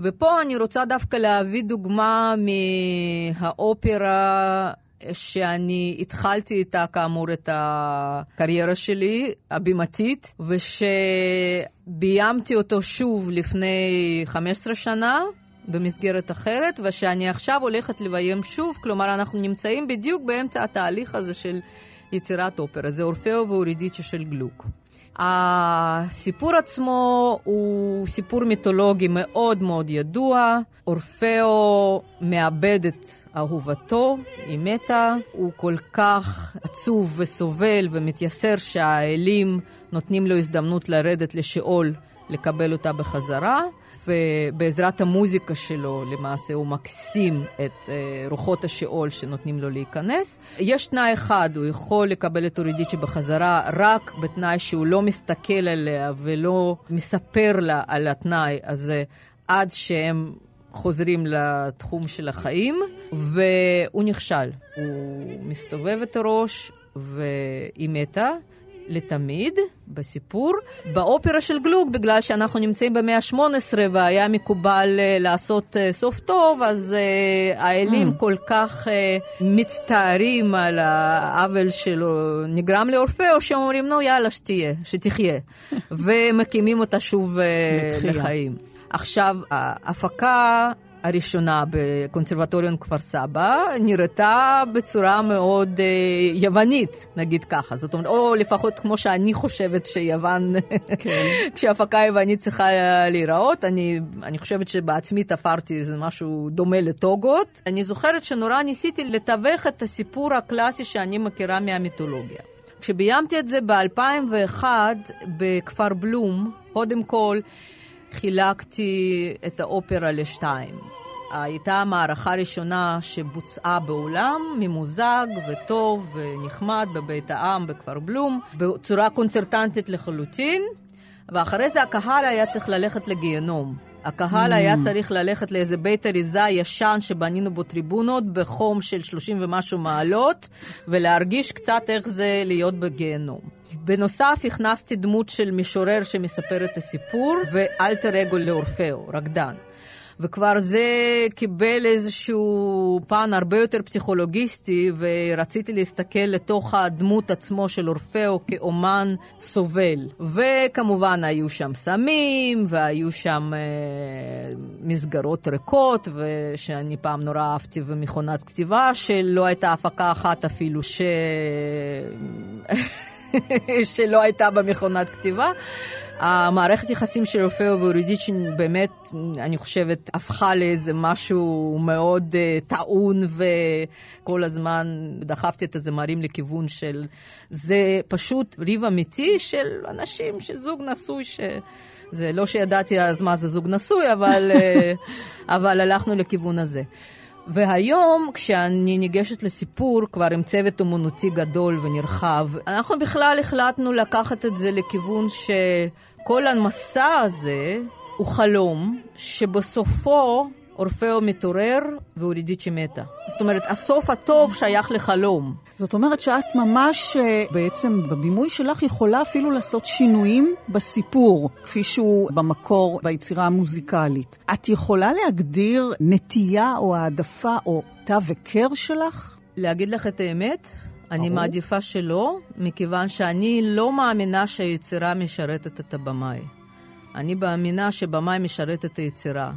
ופה אני רוצה דווקא להביא דוגמה מהאופרה שאני התחלתי איתה, כאמור, את הקריירה שלי, הבימתית, ושביימתי אותו שוב לפני 15 שנה. במסגרת אחרת, ושאני עכשיו הולכת לביים שוב, כלומר, אנחנו נמצאים בדיוק באמצע התהליך הזה של יצירת אופרה. זה אורפאו ואורידיצ'ה של גלוק. הסיפור עצמו הוא סיפור מיתולוגי מאוד מאוד ידוע. אורפאו מאבד את אהובתו, היא מתה. הוא כל כך עצוב וסובל ומתייסר שהאלים נותנים לו הזדמנות לרדת לשאול לקבל אותה בחזרה. ובעזרת המוזיקה שלו למעשה הוא מקסים את uh, רוחות השאול שנותנים לו להיכנס. יש תנאי אחד, הוא יכול לקבל את אורידיצ'י בחזרה רק בתנאי שהוא לא מסתכל עליה ולא מספר לה על התנאי הזה עד שהם חוזרים לתחום של החיים, והוא נכשל. הוא מסתובב את הראש והיא מתה. לתמיד בסיפור. באופרה של גלוק, בגלל שאנחנו נמצאים במאה ה-18 והיה מקובל uh, לעשות uh, סוף טוב, אז uh, האלים mm. כל כך uh, מצטערים על העוול שלו נגרם לאורפאו, שהם אומרים, נו יאללה, שתהיה, שתחיה. [laughs] ומקימים אותה שוב uh, לחיים. עכשיו, ההפקה הראשונה בקונסרבטוריון כפר סבא נראתה בצורה מאוד אה, יוונית, נגיד ככה. זאת אומרת, או לפחות כמו שאני חושבת שיוון, כן. [laughs] כשהפקה יוונית צריכה להיראות. אני, אני חושבת שבעצמי תפרתי איזה משהו דומה לטוגות. אני זוכרת שנורא ניסיתי לתווך את הסיפור הקלאסי שאני מכירה מהמיתולוגיה. כשביימתי את זה ב-2001 בכפר בלום, קודם כל, חילקתי את האופרה לשתיים. הייתה המערכה הראשונה שבוצעה בעולם, ממוזג וטוב ונחמד בבית העם בכפר בלום, בצורה קונצרטנטית לחלוטין, ואחרי זה הקהל היה צריך ללכת לגיהנום. הקהל mm. היה צריך ללכת לאיזה בית אריזה ישן שבנינו בו טריבונות בחום של 30 ומשהו מעלות, ולהרגיש קצת איך זה להיות בגיהנום. בנוסף, הכנסתי דמות של משורר שמספר את הסיפור, ואלטר אגו לאורפאו, רקדן. וכבר זה קיבל איזשהו פן הרבה יותר פסיכולוגיסטי, ורציתי להסתכל לתוך הדמות עצמו של אורפאו כאומן סובל. וכמובן היו שם סמים, והיו שם אה, מסגרות ריקות, ושאני פעם נורא אהבתי, ומכונת כתיבה, שלא הייתה הפקה אחת אפילו ש... [laughs] שלא הייתה במכונת כתיבה. המערכת יחסים של רופאו ואורידיצ'ין באמת, אני חושבת, הפכה לאיזה משהו מאוד uh, טעון וכל הזמן דחפתי את הזמרים לכיוון של... זה פשוט ריב אמיתי של אנשים, של זוג נשוי ש... זה לא שידעתי אז מה זה זוג נשוי, אבל, uh, [laughs] אבל הלכנו לכיוון הזה. והיום, כשאני ניגשת לסיפור, כבר עם צוות אומנותי גדול ונרחב, אנחנו בכלל החלטנו לקחת את זה לכיוון שכל המסע הזה הוא חלום, שבסופו אורפאו מתעורר ואורידיצ'י מתה. זאת אומרת, הסוף הטוב שייך לחלום. זאת אומרת שאת ממש, אה, בעצם בבימוי שלך, יכולה אפילו לעשות שינויים בסיפור, כפי שהוא במקור ביצירה המוזיקלית. את יכולה להגדיר נטייה או העדפה או תו היכר שלך? להגיד לך את האמת? אני מעדיפה שלא, מכיוון שאני לא מאמינה שהיצירה משרתת את הבמאי. אני מאמינה שבמאי משרת את היצירה.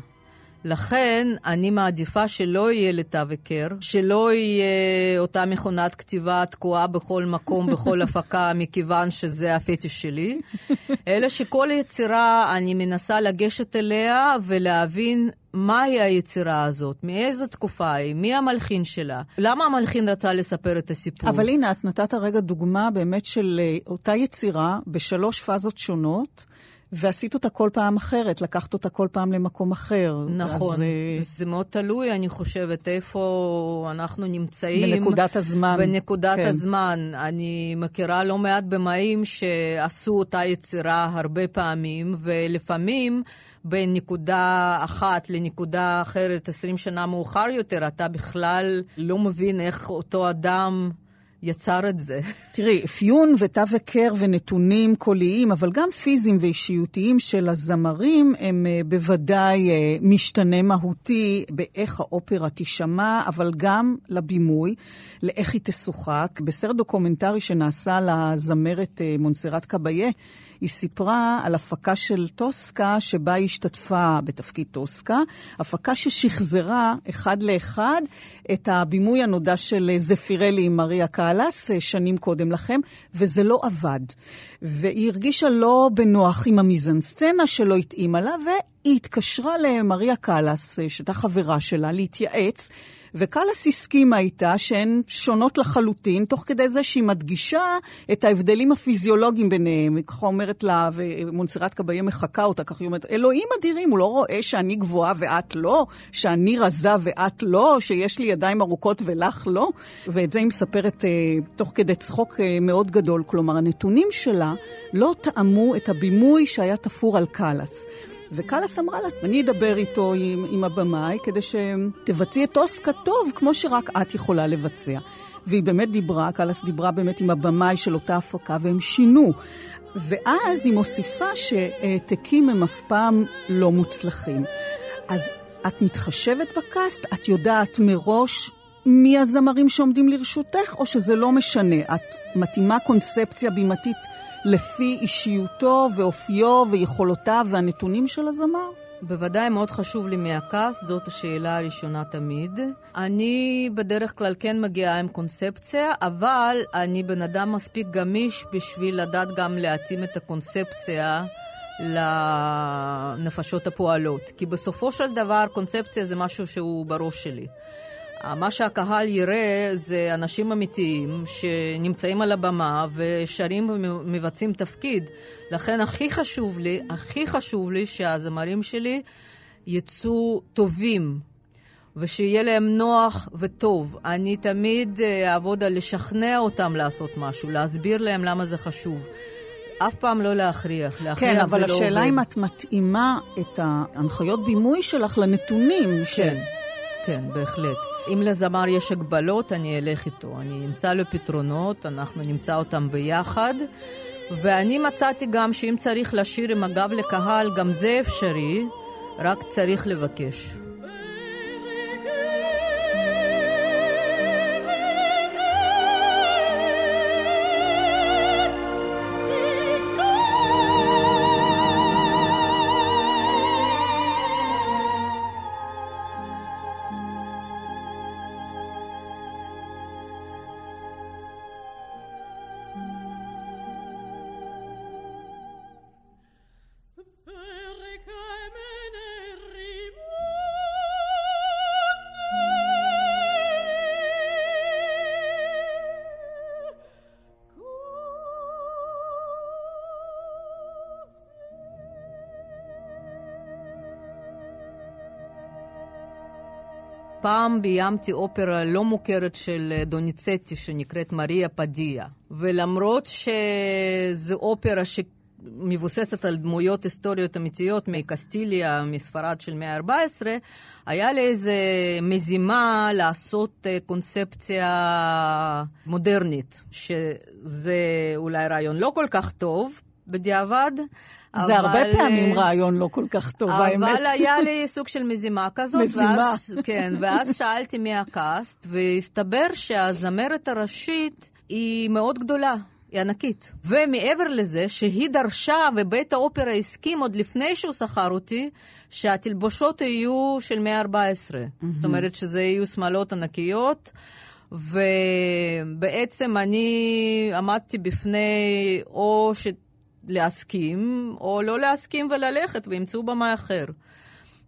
לכן אני מעדיפה שלא יהיה לתו היכר, שלא יהיה אותה מכונת כתיבה תקועה בכל מקום, [laughs] בכל הפקה, מכיוון שזה הפטיש שלי, אלא שכל יצירה אני מנסה לגשת אליה ולהבין מהי היצירה הזאת, מאיזו תקופה היא, מי המלחין שלה, למה המלחין רצה לספר את הסיפור. אבל הנה, את נתת הרגע דוגמה באמת של אה, אותה יצירה בשלוש פאזות שונות. ועשית אותה כל פעם אחרת, לקחת אותה כל פעם למקום אחר. נכון, אז, אה, זה מאוד תלוי, אני חושבת, איפה אנחנו נמצאים. בנקודת הזמן. בנקודת כן. הזמן. אני מכירה לא מעט במאים שעשו אותה יצירה הרבה פעמים, ולפעמים בין נקודה אחת לנקודה אחרת, 20 שנה מאוחר יותר, אתה בכלל לא מבין איך אותו אדם... יצר את זה. [laughs] תראי, אפיון ותו היכר ונתונים קוליים, אבל גם פיזיים ואישיותיים של הזמרים, הם אה, בוודאי אה, משתנה מהותי באיך האופרה תישמע, אבל גם לבימוי, לאיך היא תשוחק. בסרט דוקומנטרי שנעשה לזמרת אה, מונסרט קבאייה, היא סיפרה על הפקה של טוסקה, שבה היא השתתפה בתפקיד טוסקה, הפקה ששחזרה אחד לאחד את הבימוי הנודע של זפירלי עם מריה קאלאס שנים קודם לכם, וזה לא עבד. והיא הרגישה לא בנוח עם המיזנסצנה שלא התאימה לה, והיא התקשרה למריה קאלאס, שהייתה חברה שלה, להתייעץ. וקאלאס הסכימה איתה שהן שונות לחלוטין, תוך כדי זה שהיא מדגישה את ההבדלים הפיזיולוגיים ביניהם. היא ככה אומרת לה, ומונסרט קביה מחקה אותה, ככה היא אומרת, אלוהים אדירים, הוא לא רואה שאני גבוהה ואת לא, שאני רזה ואת לא, שיש לי ידיים ארוכות ולך לא? ואת זה היא מספרת אה, תוך כדי צחוק אה, מאוד גדול. כלומר, הנתונים שלה לא טעמו את הבימוי שהיה תפור על קאלאס. וקאלאס אמרה לה, אני אדבר איתו עם, עם הבמאי כדי שתבצעי את אוסקה טוב, כמו שרק את יכולה לבצע. והיא באמת דיברה, קאלאס דיברה באמת עם הבמאי של אותה הפקה, והם שינו. ואז היא מוסיפה שהעתקים הם אף פעם לא מוצלחים. אז את מתחשבת בקאסט? את יודעת מראש מי הזמרים שעומדים לרשותך, או שזה לא משנה? את מתאימה קונספציה בימתית לפי אישיותו ואופיו ויכולותיו והנתונים של הזמר? בוודאי מאוד חשוב לי מהקאסט, זאת השאלה הראשונה תמיד. אני בדרך כלל כן מגיעה עם קונספציה, אבל אני בן אדם מספיק גמיש בשביל לדעת גם להתאים את הקונספציה לנפשות הפועלות. כי בסופו של דבר קונספציה זה משהו שהוא בראש שלי. מה שהקהל יראה זה אנשים אמיתיים שנמצאים על הבמה ושרים ומבצעים תפקיד. לכן הכי חשוב לי, הכי חשוב לי שהזמרים שלי יצאו טובים ושיהיה להם נוח וטוב. אני תמיד אה, אעבוד על לשכנע אותם לעשות משהו, להסביר להם למה זה חשוב. אף פעם לא להכריח, להכריח כן, זה אבל לא עובד. השאלה אם את מתאימה את ההנחיות בימוי שלך לנתונים. כן. כן, בהחלט. אם לזמר יש הגבלות, אני אלך איתו. אני אמצא לו פתרונות, אנחנו נמצא אותם ביחד. ואני מצאתי גם שאם צריך לשיר עם הגב לקהל, גם זה אפשרי, רק צריך לבקש. ביימתי אופרה לא מוכרת של דוניצטי שנקראת מריה פדיה. ולמרות שזו אופרה שמבוססת על דמויות היסטוריות אמיתיות מקסטיליה, מספרד של מאה ה-14, היה לי איזה מזימה לעשות קונספציה מודרנית, שזה אולי רעיון לא כל כך טוב. בדיעבד. זה אבל... הרבה פעמים רעיון לא כל כך טוב, אבל האמת. אבל היה לי סוג של מזימה כזאת. מזימה. ואז, כן, ואז שאלתי מי הקאסט, והסתבר שהזמרת הראשית היא מאוד גדולה. היא ענקית. ומעבר לזה, שהיא דרשה, ובית האופרה הסכים עוד לפני שהוא שכר אותי, שהתלבושות יהיו של 114. Mm-hmm. זאת אומרת שזה יהיו שמלות ענקיות. ובעצם אני עמדתי בפני או ש... להסכים, או לא להסכים וללכת, וימצאו במאי אחר.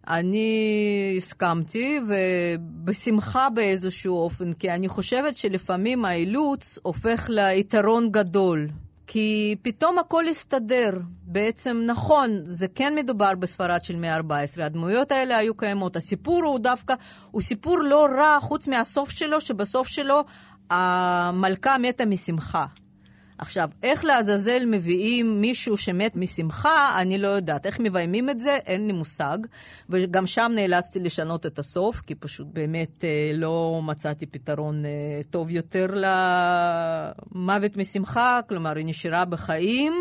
אני הסכמתי, ובשמחה באיזשהו אופן, כי אני חושבת שלפעמים האילוץ הופך ליתרון גדול. כי פתאום הכל הסתדר. בעצם, נכון, זה כן מדובר בספרד של מאה ה-14, הדמויות האלה היו קיימות. הסיפור הוא דווקא, הוא סיפור לא רע, חוץ מהסוף שלו, שבסוף שלו המלכה מתה משמחה. עכשיו, איך לעזאזל מביאים מישהו שמת משמחה, אני לא יודעת. איך מביימים את זה, אין לי מושג. וגם שם נאלצתי לשנות את הסוף, כי פשוט באמת אה, לא מצאתי פתרון אה, טוב יותר למוות משמחה. כלומר, היא נשארה בחיים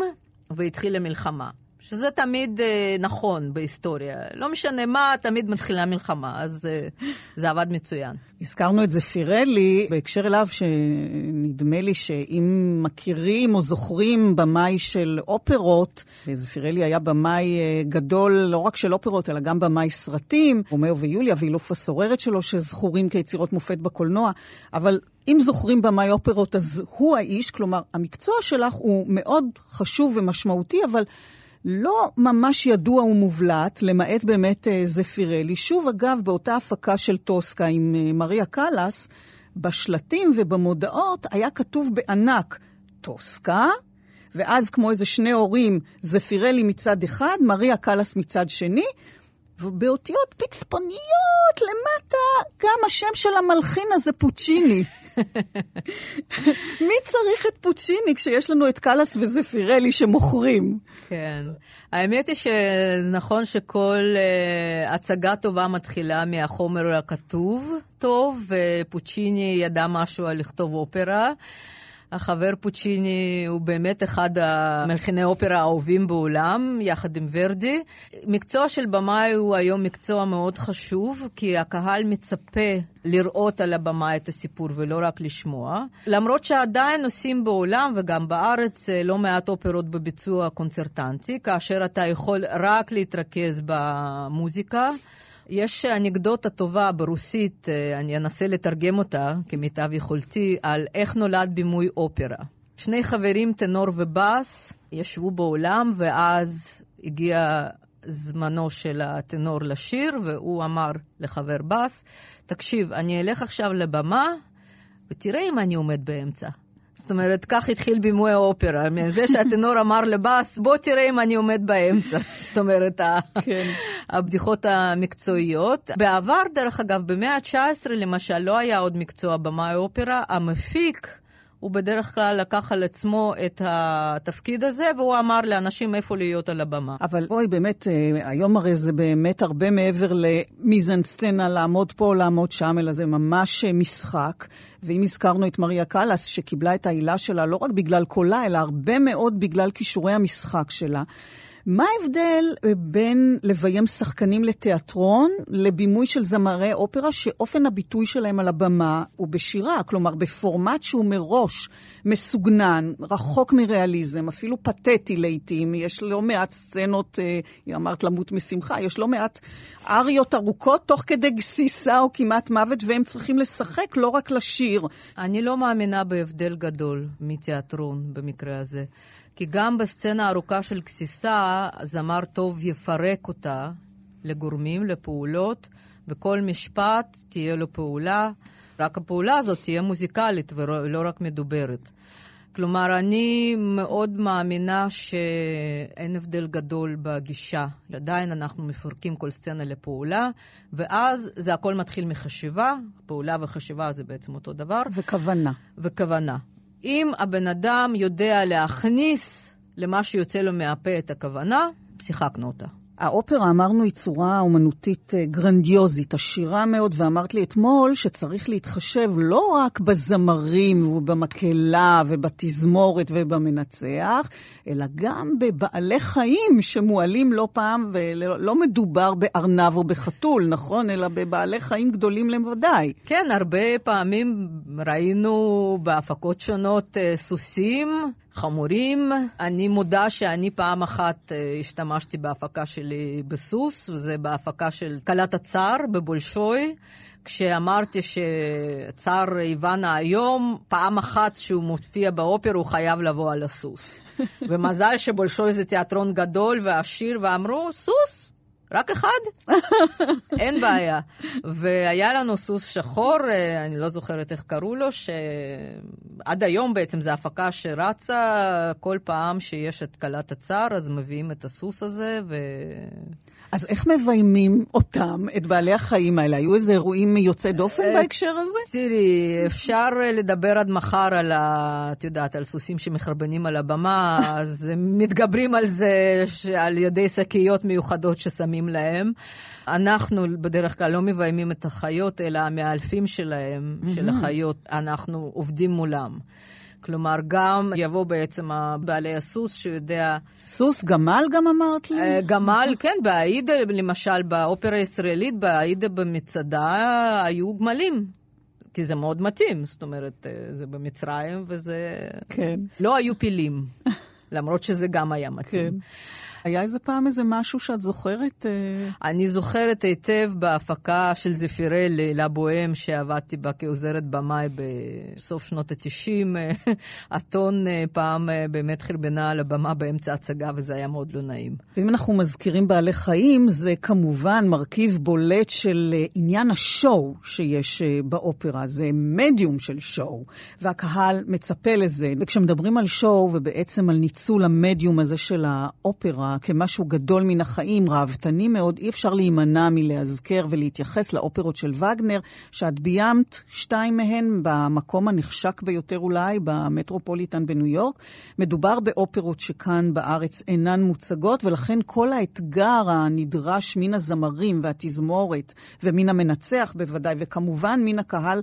והתחילה מלחמה. שזה תמיד אה, נכון בהיסטוריה. לא משנה מה, תמיד מתחילה מלחמה, אז אה, זה עבד מצוין. הזכרנו את זפירלי בהקשר אליו, שנדמה לי שאם מכירים או זוכרים במאי של אופרות, זפירלי היה במאי אה, גדול לא רק של אופרות, אלא גם במאי סרטים, רומאו ויוליה ואילוף הסוררת שלו, שזכורים כיצירות מופת בקולנוע, אבל אם זוכרים במאי אופרות, אז הוא האיש, כלומר, המקצוע שלך הוא מאוד חשוב ומשמעותי, אבל... לא ממש ידוע ומובלט, למעט באמת אה, זפירלי. שוב, אגב, באותה הפקה של טוסקה עם אה, מריה קלאס, בשלטים ובמודעות היה כתוב בענק טוסקה, ואז כמו איזה שני הורים, זפירלי מצד אחד, מריה קלאס מצד שני, ובאותיות פצפוניות למטה, גם השם של המלחין הזה פוצ'יני. [laughs] מי צריך את פוצ'יני כשיש לנו את קאלאס וזפירלי שמוכרים? כן. האמת היא שנכון שכל uh, הצגה טובה מתחילה מהחומר הכתוב טוב, ופוצ'יני ידע משהו על לכתוב אופרה. החבר פוצ'יני הוא באמת אחד המלחיני אופרה האהובים בעולם, יחד עם ורדי. מקצוע של במאי הוא היום מקצוע מאוד חשוב, כי הקהל מצפה לראות על הבמה את הסיפור ולא רק לשמוע. למרות שעדיין עושים בעולם וגם בארץ אה, לא מעט אופרות בביצוע קונצרטנטי, כאשר אתה יכול רק להתרכז במוזיקה. יש אנקדוטה טובה ברוסית, אה, אני אנסה לתרגם אותה כמיטב יכולתי, על איך נולד בימוי אופרה. שני חברים, טנור ובאס, ישבו באולם, ואז הגיע זמנו של הטנור לשיר, והוא אמר לחבר באס, תקשיב, אני אלך עכשיו לבמה, ותראה אם אני עומד באמצע. זאת אומרת, כך התחיל בימוי האופרה, מזה שהטנור [laughs] אמר לבאס, בוא תראה אם אני עומד באמצע. [laughs] זאת אומרת, כן. [laughs] הבדיחות המקצועיות. בעבר, דרך אגב, במאה ה-19 למשל, לא היה עוד מקצוע במאי אופרה, המפיק... הוא בדרך כלל לקח על עצמו את התפקיד הזה, והוא אמר לאנשים איפה להיות על הבמה. אבל בואי, באמת, אה, היום הרי זה באמת הרבה מעבר למיזן סצנה, לעמוד פה, לעמוד שם, אלא זה ממש אה, משחק. ואם הזכרנו את מריה קלאס, שקיבלה את העילה שלה לא רק בגלל קולה, אלא הרבה מאוד בגלל כישורי המשחק שלה. מה ההבדל אה, בין לביים שחקנים לתיאטרון לבימוי של זמרי אופרה שאופן הביטוי שלהם על הבמה הוא בשירה, כלומר בפורמט שהוא מראש מסוגנן, רחוק מריאליזם, אפילו פתטי לעיתים, יש לא מעט סצנות, אה, אמרת למות משמחה, יש לא מעט אריות ארוכות תוך כדי גסיסה או כמעט מוות, והם צריכים לשחק, לא רק לשיר. אני לא מאמינה בהבדל גדול מתיאטרון במקרה הזה. כי גם בסצנה ארוכה של גסיסה, זמר טוב יפרק אותה לגורמים, לפעולות, וכל משפט תהיה לו פעולה. רק הפעולה הזאת תהיה מוזיקלית ולא רק מדוברת. כלומר, אני מאוד מאמינה שאין הבדל גדול בגישה. עדיין אנחנו מפרקים כל סצנה לפעולה, ואז זה הכל מתחיל מחשיבה. פעולה וחשיבה זה בעצם אותו דבר. וכוונה. וכוונה. אם הבן אדם יודע להכניס למה שיוצא לו מהפה את הכוונה, שיחקנו אותה. האופרה, אמרנו, היא צורה אומנותית אה, גרנדיוזית, עשירה מאוד, ואמרת לי אתמול שצריך להתחשב לא רק בזמרים ובמקהלה ובתזמורת ובמנצח, אלא גם בבעלי חיים שמועלים לא פעם, ולא מדובר בארנב או בחתול, נכון? אלא בבעלי חיים גדולים למדי. כן, הרבה פעמים ראינו בהפקות שונות אה, סוסים. חמורים. אני מודה שאני פעם אחת אה, השתמשתי בהפקה שלי בסוס, וזה בהפקה של כלת הצאר בבולשוי. כשאמרתי שצאר איוונה היום, פעם אחת שהוא מופיע באופר הוא חייב לבוא על הסוס. [laughs] ומזל שבולשוי זה תיאטרון גדול ועשיר, ואמרו, סוס, רק אחד? [laughs] אין בעיה. והיה לנו סוס שחור, אה, אני לא זוכרת איך קראו לו, שעד היום בעצם זו הפקה שרצה, כל פעם שיש את כלת הצער, אז מביאים את הסוס הזה, ו... אז איך מביימים אותם, את בעלי החיים האלה? היו איזה אירועים יוצאי דופן אה, בהקשר הזה? תראי, אפשר לדבר עד מחר על ה... את יודעת, על סוסים שמחרבנים על הבמה, [laughs] אז הם מתגברים על זה על ידי שקיות מיוחדות ששמים להם. אנחנו בדרך כלל לא מביימים את החיות, אלא המאלפים שלהם, של החיות, אנחנו עובדים מולם. כלומר, גם יבוא בעצם בעלי הסוס שיודע... סוס גמל גם אמרת לי? אה, גמל, כן, באידה, למשל, באופרה הישראלית, באידה במצדה היו גמלים. כי זה מאוד מתאים, זאת אומרת, אה, זה במצרים וזה... כן. לא היו פילים, למרות שזה גם היה מתאים. כן. היה איזה פעם איזה משהו שאת זוכרת? אה? אני זוכרת היטב בהפקה של זפירלי, לבוהם, שעבדתי בה כעוזרת במאי בסוף שנות ה-90. אתון [laughs] אה, פעם אה, באמת חרבנה על הבמה באמצע הצגה, וזה היה מאוד לא נעים. ואם אנחנו מזכירים בעלי חיים, זה כמובן מרכיב בולט של עניין השואו שיש באופרה. זה מדיום של שואו, והקהל מצפה לזה. וכשמדברים על שואו, ובעצם על ניצול המדיום הזה של האופרה, כמשהו גדול מן החיים, ראוותני מאוד, אי אפשר להימנע מלהזכר ולהתייחס לאופרות של וגנר, שאת ביימת שתיים מהן במקום הנחשק ביותר אולי, במטרופוליטן בניו יורק. מדובר באופרות שכאן בארץ אינן מוצגות, ולכן כל האתגר הנדרש מן הזמרים והתזמורת ומן המנצח בוודאי, וכמובן מן הקהל,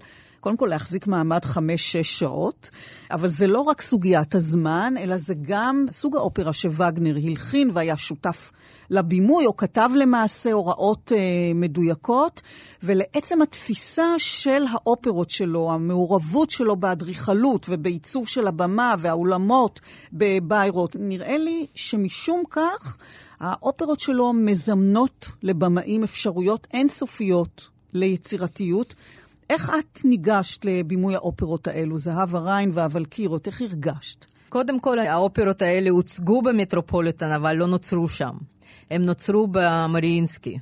קודם כל להחזיק מעמד חמש-שש שעות, אבל זה לא רק סוגיית הזמן, אלא זה גם סוג האופרה שווגנר הלחין והיה שותף לבימוי, או כתב למעשה הוראות אה, מדויקות, ולעצם התפיסה של האופרות שלו, המעורבות שלו באדריכלות ובעיצוב של הבמה והאולמות בביירות, נראה לי שמשום כך האופרות שלו מזמנות לבמאים אפשרויות אינסופיות ליצירתיות. איך את ניגשת לבימוי האופרות האלו, זהבה ריין והוולקירות? איך הרגשת? קודם כל, האופרות האלה הוצגו במטרופוליטן, אבל לא נוצרו שם. הם נוצרו במריאינסקי.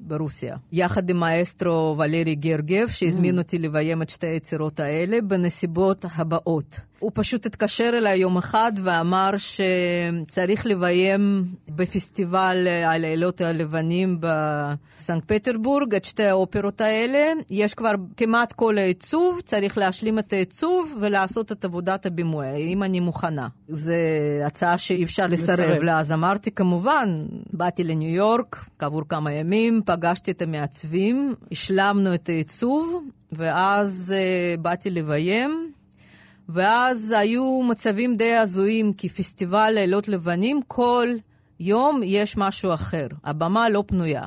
ברוסיה, יחד עם האסטרו ולרי גרגב, שהזמין mm. אותי לביים את שתי היצירות האלה בנסיבות הבאות. הוא פשוט התקשר אליי יום אחד ואמר שצריך לביים בפסטיבל הלילות הלבנים בסנקט פטרבורג את שתי האופרות האלה. יש כבר כמעט כל העיצוב, צריך להשלים את העיצוב ולעשות את עבודת הבימוי, אם אני מוכנה. זו הצעה שאי אפשר לסרב לה, אז אמרתי כמובן, באתי לניו יורק כעבור כמה ימים, פגשתי את המעצבים, השלמנו את העיצוב, ואז uh, באתי לביים. ואז היו מצבים די הזויים, כי פסטיבל לילות לבנים, כל יום יש משהו אחר. הבמה לא פנויה.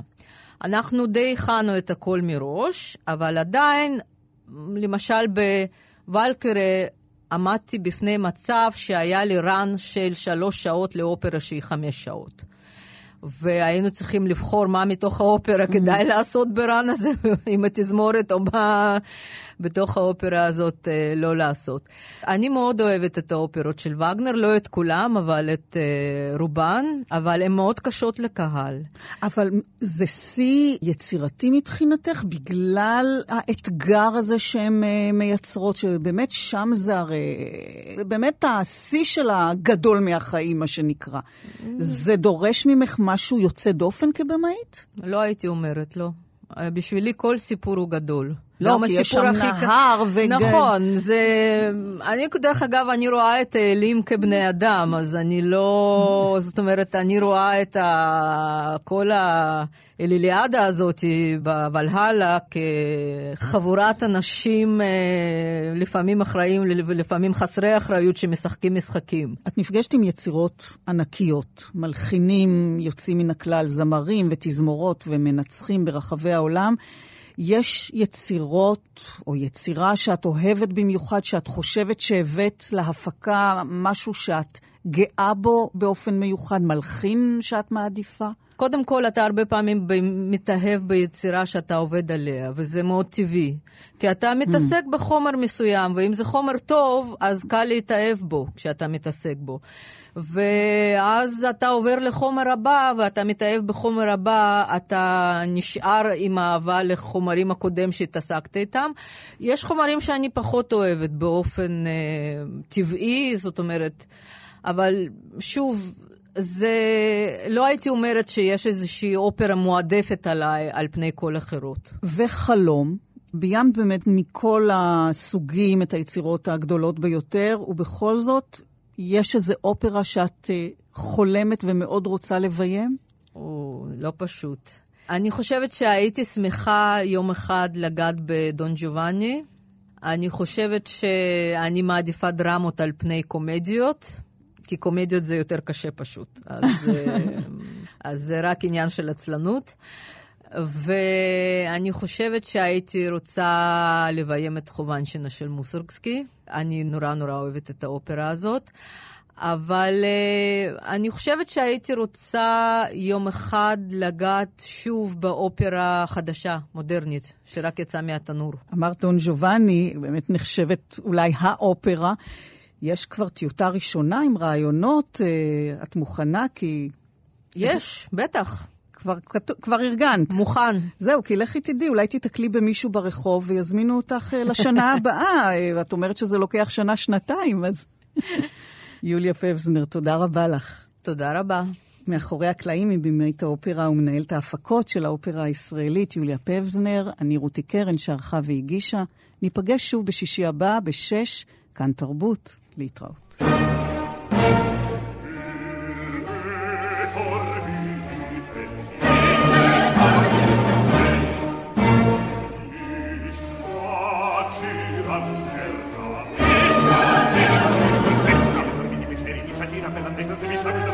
אנחנו די הכנו את הכל מראש, אבל עדיין, למשל בוולקרה, עמדתי בפני מצב שהיה לי רן של שלוש שעות לאופרה שהיא חמש שעות. והיינו צריכים לבחור מה מתוך האופרה כדאי לעשות ברן הזה [laughs] עם התזמורת, או מה בתוך האופרה הזאת אה, לא לעשות. אני מאוד אוהבת את האופרות של וגנר, לא את כולם, אבל את אה, רובן, אבל הן מאוד קשות לקהל. אבל זה שיא יצירתי מבחינתך, בגלל האתגר הזה שהן אה, מייצרות, שבאמת שם זה הרי, באמת השיא של הגדול מהחיים, מה שנקרא. זה דורש ממך משהו יוצא דופן כבמאית? לא הייתי אומרת, לא. בשבילי כל סיפור הוא גדול. לא, כי יש שם נהר וגן. נכון, זה... אני, דרך אגב, אני רואה את האלים כבני אדם, אז אני לא... זאת אומרת, אני רואה את ה... כל האליליאדה הזאת בוולהלה כחבורת אנשים, אה, לפעמים אחראים ולפעמים חסרי אחריות, שמשחקים משחקים. את נפגשת עם יצירות ענקיות, מלחינים יוצאים מן הכלל, זמרים ותזמורות ומנצחים ברחבי העולם. יש יצירות או יצירה שאת אוהבת במיוחד, שאת חושבת שהבאת להפקה משהו שאת גאה בו באופן מיוחד, מלחין שאת מעדיפה? קודם כל, אתה הרבה פעמים מתאהב ביצירה שאתה עובד עליה, וזה מאוד טבעי. כי אתה מתעסק mm. בחומר מסוים, ואם זה חומר טוב, אז קל להתאהב בו כשאתה מתעסק בו. ואז אתה עובר לחומר הבא, ואתה מתאהב בחומר הבא, אתה נשאר עם אהבה לחומרים הקודם שהתעסקת איתם. יש חומרים שאני פחות אוהבת באופן אה, טבעי, זאת אומרת, אבל שוב, זה, לא הייתי אומרת שיש איזושהי אופרה מועדפת עליי על פני כל אחרות. וחלום, ביימת באמת מכל הסוגים את היצירות הגדולות ביותר, ובכל זאת, יש איזו אופרה שאת אה, חולמת ומאוד רוצה לביים? או, לא פשוט. אני חושבת שהייתי שמחה יום אחד לגעת בדון ג'ובאני. אני חושבת שאני מעדיפה דרמות על פני קומדיות. כי קומדיות זה יותר קשה פשוט. אז, [laughs] אה, אז זה רק עניין של עצלנות. ואני חושבת שהייתי רוצה לביים את חובנשינה של מוסרגסקי. אני נורא נורא אוהבת את האופרה הזאת. אבל uh, אני חושבת שהייתי רוצה יום אחד לגעת שוב באופרה חדשה, מודרנית, שרק יצאה מהתנור. אמרת דון ג'ובאני, באמת נחשבת אולי האופרה. יש כבר טיוטה ראשונה עם רעיונות, uh, את מוכנה? כי... יש, בטח. כבר, כבר ארגנת. מוכן. זהו, כי לכי תדעי, אולי תיתקלי במישהו ברחוב ויזמינו אותך uh, לשנה [laughs] הבאה. ואת אומרת שזה לוקח שנה-שנתיים, אז... [laughs] יוליה פבזנר, תודה רבה לך. תודה רבה. מאחורי הקלעים מבמאית האופרה ומנהלת ההפקות של האופרה הישראלית, יוליה פבזנר, אני רותי קרן שערכה והגישה. ניפגש שוב בשישי הבא, בשש, כאן תרבות. להתראות. Per la testa se mi sa